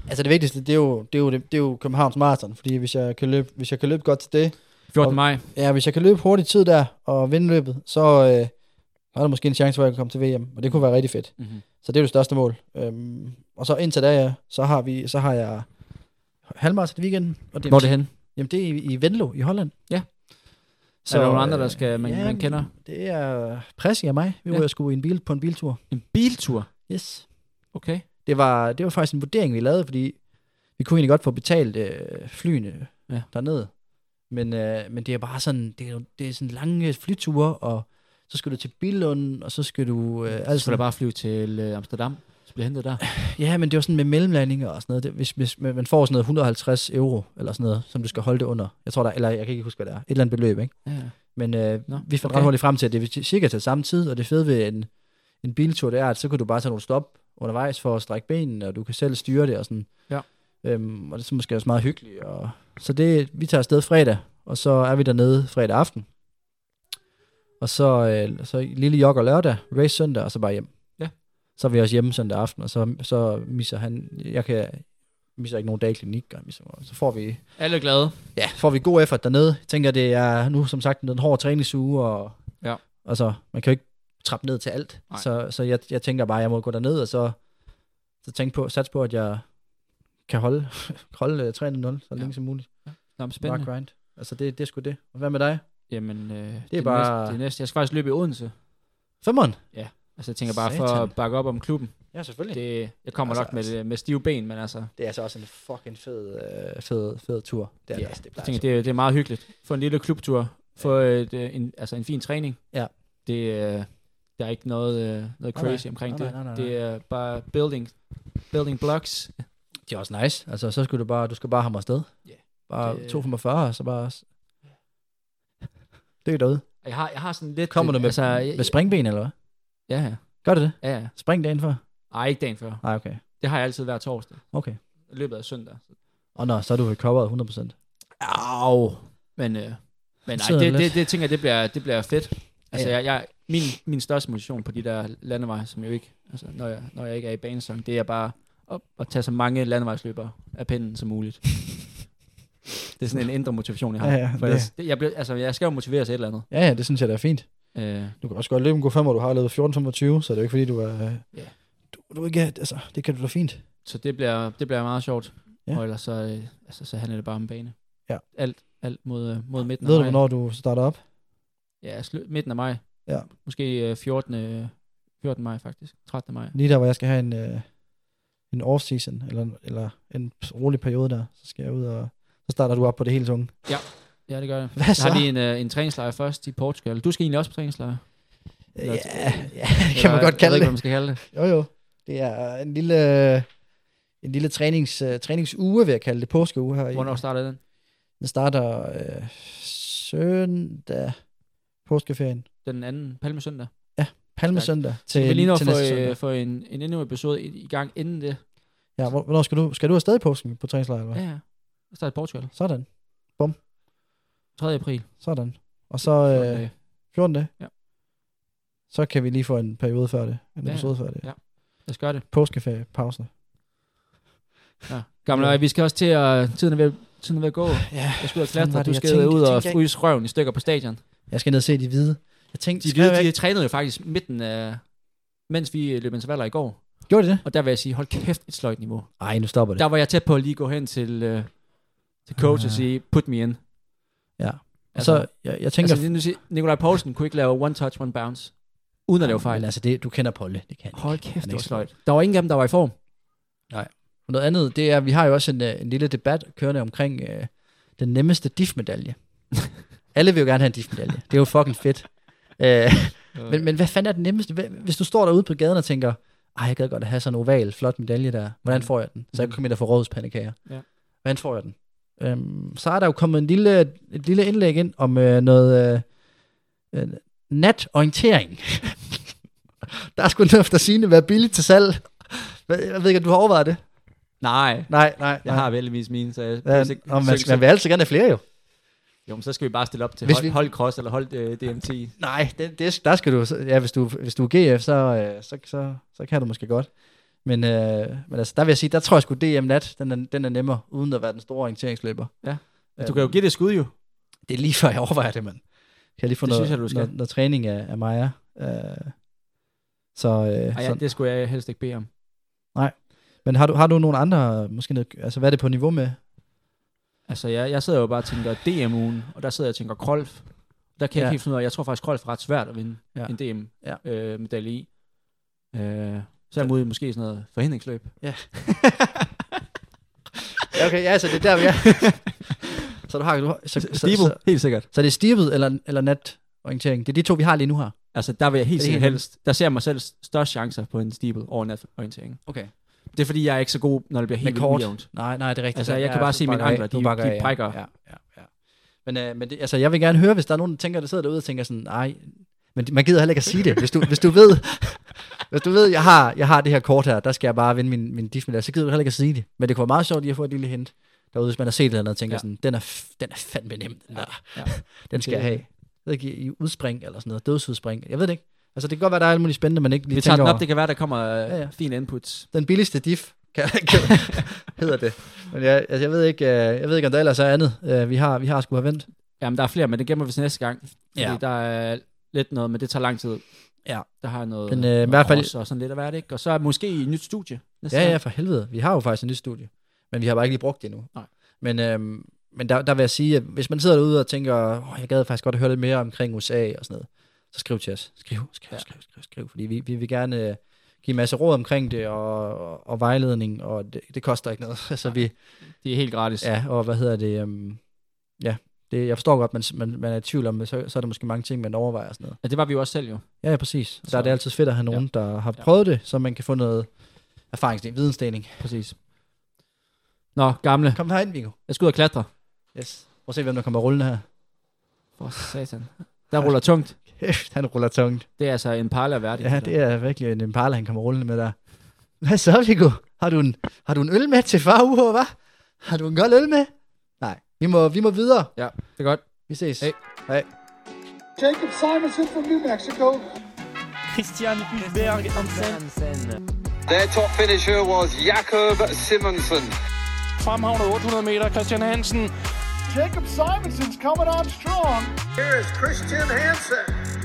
[SPEAKER 4] Altså det vigtigste, det er jo, det er jo, det, det er jo Københavns Marathon, fordi hvis jeg kan løbe, hvis jeg kan løbe godt til det,
[SPEAKER 5] 14.
[SPEAKER 4] Og-
[SPEAKER 5] maj.
[SPEAKER 4] ja, hvis jeg kan løbe hurtigt tid der og vinde løbet, så øh, er der måske en chance for, at jeg kan komme til VM, og det kunne være rigtig fedt.
[SPEAKER 5] Mm-hmm.
[SPEAKER 4] Så det er jo det største mål. Øhm, og så indtil da, ja, så har vi, så har jeg halvmarathon i weekenden. Og
[SPEAKER 5] Hvor er det hen?
[SPEAKER 4] Jamen det er i, i Venlo i Holland.
[SPEAKER 5] Ja. Så, er der nogle andre,
[SPEAKER 4] øh,
[SPEAKER 5] der skal, man, man kender?
[SPEAKER 4] Det er Pressi og mig. Vi
[SPEAKER 5] Ja.
[SPEAKER 4] var ja. sgu i en bil, på en biltur.
[SPEAKER 5] En biltur?
[SPEAKER 4] Yes.
[SPEAKER 5] Okay.
[SPEAKER 4] Det var, det var faktisk en vurdering, vi lavede, fordi vi kunne egentlig godt få betalt øh, flyene
[SPEAKER 5] Ja.
[SPEAKER 4] ja. dernede. Men, øh, men det er bare sådan, det er, det er sådan lange flyture, og så skal du til Billund, og så skal du... Øh,
[SPEAKER 5] Så
[SPEAKER 4] altså,
[SPEAKER 5] skal du bare flyve til øh, Amsterdam, så bliver hentet der.
[SPEAKER 4] Ja, men det var sådan med mellemlandinger og sådan noget. Det, hvis, hvis man får sådan noget 150 euro, eller sådan noget, som du skal holde det under. Jeg tror der, eller jeg kan ikke huske, hvad det er. Et eller andet beløb, ikke?
[SPEAKER 5] Ja.
[SPEAKER 4] Men øh,
[SPEAKER 5] Nå,
[SPEAKER 4] vi fandt
[SPEAKER 5] okay.
[SPEAKER 4] ret hurtigt frem til, at det er cirka til samme tid, og det fede ved en, en biltur, det er, at så kan du bare tage nogle stop undervejs for at strække benene, og du kan selv styre det og sådan.
[SPEAKER 5] Ja.
[SPEAKER 4] Øhm, og det er så måske også meget hyggeligt. Og, så det, vi tager afsted fredag, og så er vi dernede fredag aften. Og så, øh, så lille jogger lørdag, race søndag, og så bare hjem.
[SPEAKER 5] Ja.
[SPEAKER 4] Så er vi også hjemme søndag aften, og så, så misser han, jeg kan, misser ikke nogen dag i klinik, og misser, så får vi,
[SPEAKER 5] Alle glade.
[SPEAKER 4] ja, får vi god effort dernede. Jeg tænker, det er nu som sagt en hård træningsuge, og
[SPEAKER 5] Ja.
[SPEAKER 4] altså, man kan jo ikke trappe ned til alt.
[SPEAKER 5] Nej.
[SPEAKER 4] Så, så jeg, jeg tænker bare, jeg må gå derned, og så, så tænke på, sats på, at jeg kan holde, holde uh, 3-0 så
[SPEAKER 5] Ja.
[SPEAKER 4] længe som muligt.
[SPEAKER 5] Nå, men
[SPEAKER 4] Bare
[SPEAKER 5] spændende.
[SPEAKER 4] grind. Altså, det, det er sgu det. Og hvad med dig?
[SPEAKER 5] Jamen, øh, det,
[SPEAKER 4] er
[SPEAKER 5] er
[SPEAKER 4] bare-
[SPEAKER 5] Næste, det næste. Jeg skal faktisk løbe i Odense.
[SPEAKER 4] Femmeren?
[SPEAKER 5] Altså, jeg tænker bare for
[SPEAKER 4] Satan.
[SPEAKER 5] at bakke op om klubben.
[SPEAKER 4] Ja, selvfølgelig. Det,
[SPEAKER 5] jeg kommer
[SPEAKER 4] Altså,
[SPEAKER 5] nok med, med stive ben, men altså,
[SPEAKER 4] det er altså også en fucking fed, øh, fed, fed tur. Det er
[SPEAKER 5] Ja,
[SPEAKER 4] det også. Det
[SPEAKER 5] jeg tænker, det, det er meget hyggeligt. Få en lille klubtur. Få et, øh, en, altså en fin træning.
[SPEAKER 4] Ja.
[SPEAKER 5] Det, øh, der er ikke noget, øh, noget crazy
[SPEAKER 4] nej.
[SPEAKER 5] omkring
[SPEAKER 4] Nej,
[SPEAKER 5] det.
[SPEAKER 4] nej, nej, nej.
[SPEAKER 5] Det er bare building, building blocks.
[SPEAKER 4] Det er også nice. Altså, så skal du bare, du skal bare hamre afsted.
[SPEAKER 5] Ja.
[SPEAKER 4] Bare
[SPEAKER 5] Det-
[SPEAKER 4] 2,45, så bare... Det er derude.
[SPEAKER 5] Jeg har, jeg har sådan lidt...
[SPEAKER 4] Kommer du med,
[SPEAKER 5] altså,
[SPEAKER 4] altså,
[SPEAKER 5] jeg,
[SPEAKER 4] med springben, eller hvad?
[SPEAKER 5] Ja, ja.
[SPEAKER 4] Gør det det?
[SPEAKER 5] Ja, ja.
[SPEAKER 4] Spring dagen før?
[SPEAKER 5] Ej, ikke dagen før.
[SPEAKER 4] Nej, okay.
[SPEAKER 5] Det har jeg altid hver torsdag.
[SPEAKER 4] Okay.
[SPEAKER 5] I løbet af søndag.
[SPEAKER 4] Og nå, så er du recoveret 100%.
[SPEAKER 5] Au. Men, øh, men nej, det,
[SPEAKER 4] lidt.
[SPEAKER 5] det, det, tænker jeg, det bliver, det bliver fedt. Altså,
[SPEAKER 4] Ja.
[SPEAKER 5] jeg, jeg, min, min største motivation på de der landeveje, som jo ikke, altså, når jeg, når jeg ikke er i banesong, det er bare at, at tage så mange landevejsløbere af pinden som muligt. det er sådan en indre motivation, jeg har.
[SPEAKER 4] Ja, ja,
[SPEAKER 5] For
[SPEAKER 4] det-
[SPEAKER 5] det, jeg, bliver, altså, jeg skal jo motivere til et eller andet.
[SPEAKER 4] Ja, ja, det synes jeg, der er fint.
[SPEAKER 5] Øh,
[SPEAKER 4] Du kan også godt løbe en god 5, og du har løbet 14,25, så det er jo ikke fordi, du er...
[SPEAKER 5] Ja.
[SPEAKER 4] Du, du ikke... Altså, det kan du da fint.
[SPEAKER 5] så det bliver, det bliver meget sjovt.
[SPEAKER 4] Ja.
[SPEAKER 5] Og ellers så, øh, altså, så handler det bare om bane.
[SPEAKER 4] Ja.
[SPEAKER 5] Alt, alt mod, øh, mod midten
[SPEAKER 4] Ved
[SPEAKER 5] af
[SPEAKER 4] du,
[SPEAKER 5] maj.
[SPEAKER 4] hvornår du starter op?
[SPEAKER 5] Ja, slu- midten af maj.
[SPEAKER 4] Ja.
[SPEAKER 5] Måske øh, 14. øh, 14. maj faktisk. 13. maj.
[SPEAKER 4] Lige der, hvor jeg skal have en, øh, en off-season, eller, eller en rolig periode der, så skal jeg ud og... Så starter du op på det hele tunge.
[SPEAKER 5] Ja, det gør jeg.
[SPEAKER 4] Hvad
[SPEAKER 5] Jeg
[SPEAKER 4] så?
[SPEAKER 5] har lige en, øh, en træningslejr først i Portugal. Du skal egentlig også på træningslejr.
[SPEAKER 4] Ja,
[SPEAKER 5] Eller-
[SPEAKER 4] ja, det kan man
[SPEAKER 5] Eller-
[SPEAKER 4] godt kalde
[SPEAKER 5] Jeg ved ikke, hvad
[SPEAKER 4] det.
[SPEAKER 5] man skal kalde det.
[SPEAKER 4] Jo, jo. Det er en lille, en lille trænings, uh, træningsuge, vil jeg kalde det, påskeuge her. i-
[SPEAKER 5] Hvornår starter den?
[SPEAKER 4] Den starter øh, søndag, påskeferien.
[SPEAKER 5] Den anden palmesøndag.
[SPEAKER 4] Palmesøndag
[SPEAKER 5] Så
[SPEAKER 4] til,
[SPEAKER 5] vi lige nå
[SPEAKER 4] til søndag.
[SPEAKER 5] øh, en, en endnu episode i, i gang inden det.
[SPEAKER 4] Ja, hvor- hvornår skal du, skal du afsted i påsken på træningslejr?
[SPEAKER 5] Ja, ja. Jeg starter i Portugal.
[SPEAKER 4] Sådan,
[SPEAKER 5] 3. april.
[SPEAKER 4] sådan. Og så
[SPEAKER 5] 14
[SPEAKER 4] øh,
[SPEAKER 5] dage.
[SPEAKER 4] 14 dage?
[SPEAKER 5] Ja.
[SPEAKER 4] så kan vi lige få en periode før det. En
[SPEAKER 5] Ja,
[SPEAKER 4] episode før det.
[SPEAKER 5] ja. Lad os gøre det.
[SPEAKER 4] Påskeferie, pause.
[SPEAKER 5] Ja. Gamle, ja. vi skal også til at... Tiden er ved, tiden er ved at gå.
[SPEAKER 4] Ja,
[SPEAKER 5] Jeg skal ud og
[SPEAKER 4] fanden var
[SPEAKER 5] klatre.
[SPEAKER 4] det,
[SPEAKER 5] Du skal ud og fryse røven i stykker på stadion.
[SPEAKER 4] jeg skal ned og se de hvide. Jeg tænkte,
[SPEAKER 5] De, hvide, de trænede jo faktisk midten af... Mens vi løb intervaller i går.
[SPEAKER 4] Gjorde de det?
[SPEAKER 5] Og der vil jeg sige, hold kæft, et sløjt niveau.
[SPEAKER 4] Ej, nu stopper det.
[SPEAKER 5] Der var jeg tæt på at lige gå hen til, øh, til coach og
[SPEAKER 4] Ah.
[SPEAKER 5] sige, put me in.
[SPEAKER 4] Ja.
[SPEAKER 5] Altså,
[SPEAKER 4] så jeg, jeg tænker...
[SPEAKER 5] altså, Nikolaj Poulsen kunne ikke lave one touch, one bounce. Uden at lave fejl.
[SPEAKER 4] Men altså, det, du kender Polle. Det kan
[SPEAKER 5] Hold kæft, det var sløjt. Der var ingen af dem, der var i form.
[SPEAKER 4] Og noget andet, det er, vi har jo også en, øh, en lille debat kørende omkring øh, den nemmeste DIF-medalje. Alle vil jo gerne have en DIF-medalje. Det er jo fucking fedt. Øh, men, men hvad fanden er den nemmeste? Hvis du står derude på gaden og tænker, ej, jeg gad godt at have sådan en oval, flot medalje der. Hvordan får jeg den? Så jeg kan komme ind og få rådspandekager.
[SPEAKER 5] Ja.
[SPEAKER 4] Hvordan får jeg den? Øhm, så er der jo kommet en lille, et lille indlæg ind om øh, noget øh, øh, natorientering. der er sgu noget efter sine være billigt til salg. Hvad- Jeg ved ikke, om du har overvejet det?
[SPEAKER 5] Nej,
[SPEAKER 4] Nej, nej.
[SPEAKER 5] jeg har velvis mine, så jeg...
[SPEAKER 4] Ja,
[SPEAKER 5] så-
[SPEAKER 4] og man, skal, man vil altid gerne have flere jo.
[SPEAKER 5] Jo, men så skal vi bare stille op til
[SPEAKER 4] Hvis
[SPEAKER 5] hold,
[SPEAKER 4] vi-
[SPEAKER 5] hold cross eller hold øh, DMT.
[SPEAKER 4] Nej, det, det, der skal du, ja, hvis du, hvis du er GF, så, øh, så, så, så kan du måske godt. Men, øh, men altså, der vil jeg sige, der tror jeg sgu DM Nat, den er, den er nemmere, uden at være den store orienteringsløber.
[SPEAKER 5] Ja.
[SPEAKER 4] Øhm,
[SPEAKER 5] Du kan jo give det et skud jo.
[SPEAKER 4] Det er lige før jeg overvejer det, mand. Kan jeg lige få
[SPEAKER 5] Det
[SPEAKER 4] noget,
[SPEAKER 5] synes jeg, du skal.
[SPEAKER 4] noget, noget, træning af, af Maja. Øh, så, øh,
[SPEAKER 5] Ej, ja, det skulle jeg helst ikke bede om.
[SPEAKER 4] men har du, har du nogle andre, måske noget, altså hvad er det på niveau med?
[SPEAKER 5] Altså, jeg, jeg sidder jo bare og tænker DM-ugen, og der sidder jeg og tænker Krolf. Der kan jeg
[SPEAKER 4] Ja.
[SPEAKER 5] ikke helt finde ud af, jeg tror faktisk, Krolf er ret svært at vinde
[SPEAKER 4] Ja.
[SPEAKER 5] en
[SPEAKER 4] Ja.
[SPEAKER 5] DM-medalje i. Øh, så er jeg mod måske sådan noget forhindringsløb.
[SPEAKER 4] Ja, okay, ja, så det er der, vi er. så du har, du så, så, så,
[SPEAKER 5] helt sikkert.
[SPEAKER 4] så, det er stivet eller, eller natorientering. Det er de to, vi har lige nu her.
[SPEAKER 5] Altså, der vil jeg helt
[SPEAKER 4] er
[SPEAKER 5] sikkert helst. Der ser jeg mig selv størst chancer på en steeple over natorientering.
[SPEAKER 4] Okay.
[SPEAKER 5] Det er fordi, jeg er ikke så god, når det bliver helt ujævnt.
[SPEAKER 4] Nej, nej, det er rigtigt.
[SPEAKER 5] Altså, jeg
[SPEAKER 4] Ja,
[SPEAKER 5] kan bare se mine ankler.
[SPEAKER 4] Nu
[SPEAKER 5] de- de brækker.
[SPEAKER 4] Ja, ja, ja. Men, øh, men det, altså, jeg vil gerne høre, hvis der er nogen, der tænker, der sidder derude og tænker sådan, nej, men man gider heller ikke at sige det. Hvis du, hvis du ved, hvis du ved, jeg har, jeg har det her kort her, der skal jeg bare vinde min, min diff så gider du heller ikke at sige det. Men det kunne være meget sjovt lige at få et lille hint derude, hvis man har set det eller noget, og tænker
[SPEAKER 5] Ja.
[SPEAKER 4] sådan, den er, den er fandme nem, den der.
[SPEAKER 5] Ja.
[SPEAKER 4] Den skal
[SPEAKER 5] Det-
[SPEAKER 4] jeg have. Jeg ved ikke, i udspring eller sådan noget, dødsudspring. Jeg ved det ikke. Altså, det kan godt være, der er alt muligt spændende, man ikke lige
[SPEAKER 5] Vi tager den
[SPEAKER 4] over.
[SPEAKER 5] op, det kan være, der kommer ja,
[SPEAKER 4] Ja, ja.
[SPEAKER 5] fine inputs.
[SPEAKER 4] Den billigste diff, kan, kan, hedder det. Men jeg, altså, jeg ved ikke, øh, jeg ved ikke, om der ellers er andet. Øh, Vi har, vi har sgu have vendt.
[SPEAKER 5] Jamen, der er flere, men det gemmer vi til næste gang. Fordi
[SPEAKER 4] ja.
[SPEAKER 5] der er lidt noget, men det tager lang tid.
[SPEAKER 4] Ja.
[SPEAKER 5] Der har jeg noget,
[SPEAKER 4] Men, øh, i
[SPEAKER 5] noget
[SPEAKER 4] hvert fald-
[SPEAKER 5] og sådan lidt af hvert, ikke? Og så er måske i et nyt studie næste
[SPEAKER 4] Ja, ja, for helvede. Vi har jo faktisk en ny studie. Men vi har bare ikke lige brugt det endnu.
[SPEAKER 5] Nej.
[SPEAKER 4] Men, øhm, men der, der vil jeg sige, at hvis man sidder derude og tænker, oh, jeg gad faktisk godt at høre lidt mere omkring USA og sådan noget, så skriv til os. Skriv, skriv,
[SPEAKER 5] Ja.
[SPEAKER 4] skriv, skriv, skriv. Fordi vi, vi vil gerne øh, give en masse råd omkring det, og, og, og vejledning, og det, det koster ikke noget. altså vi,
[SPEAKER 5] Det er helt gratis.
[SPEAKER 4] ja, og hvad hedder det, øhm, ja, det, jeg forstår godt, man, man, man er i tvivl om, så, så er der måske mange ting, man overvejer og sådan noget.
[SPEAKER 5] ja det var vi jo også selv jo.
[SPEAKER 4] Ja, ja præcis. Så,
[SPEAKER 5] Så-
[SPEAKER 4] der er det altid fedt at have nogen, ja. der har prøvet det, så man kan få noget erfaringsdeling, vidensdeling.
[SPEAKER 5] Præcis. Nå, gamle.
[SPEAKER 4] Kom herind, Viggo.
[SPEAKER 5] Jeg skal ud og klatre.
[SPEAKER 4] Yes. Prøv at se, hvem der kommer rullende her.
[SPEAKER 5] For satan. Der ruller tungt.
[SPEAKER 4] Kæft, han ruller tungt.
[SPEAKER 5] Det er altså en parle værdigt.
[SPEAKER 4] Ja, det er virkelig en Impala, han kommer rullende med der. Hvad så, Viggo? Har du en, har du en øl med til far uge, hva'? Har du en gold øl med? Vi må, vi må videre.
[SPEAKER 5] Ja, det er godt.
[SPEAKER 4] Vi ses.
[SPEAKER 5] Hej.
[SPEAKER 4] Hej.
[SPEAKER 1] Jacob Simonson from New Mexico.
[SPEAKER 2] Christian Hulberg Hansen.
[SPEAKER 3] Their top finisher was Jakob Simonsen.
[SPEAKER 2] Fremhavnet 800 meter, Christian Hansen.
[SPEAKER 1] Jacob Simonson's coming on strong.
[SPEAKER 6] Here is Christian Hansen.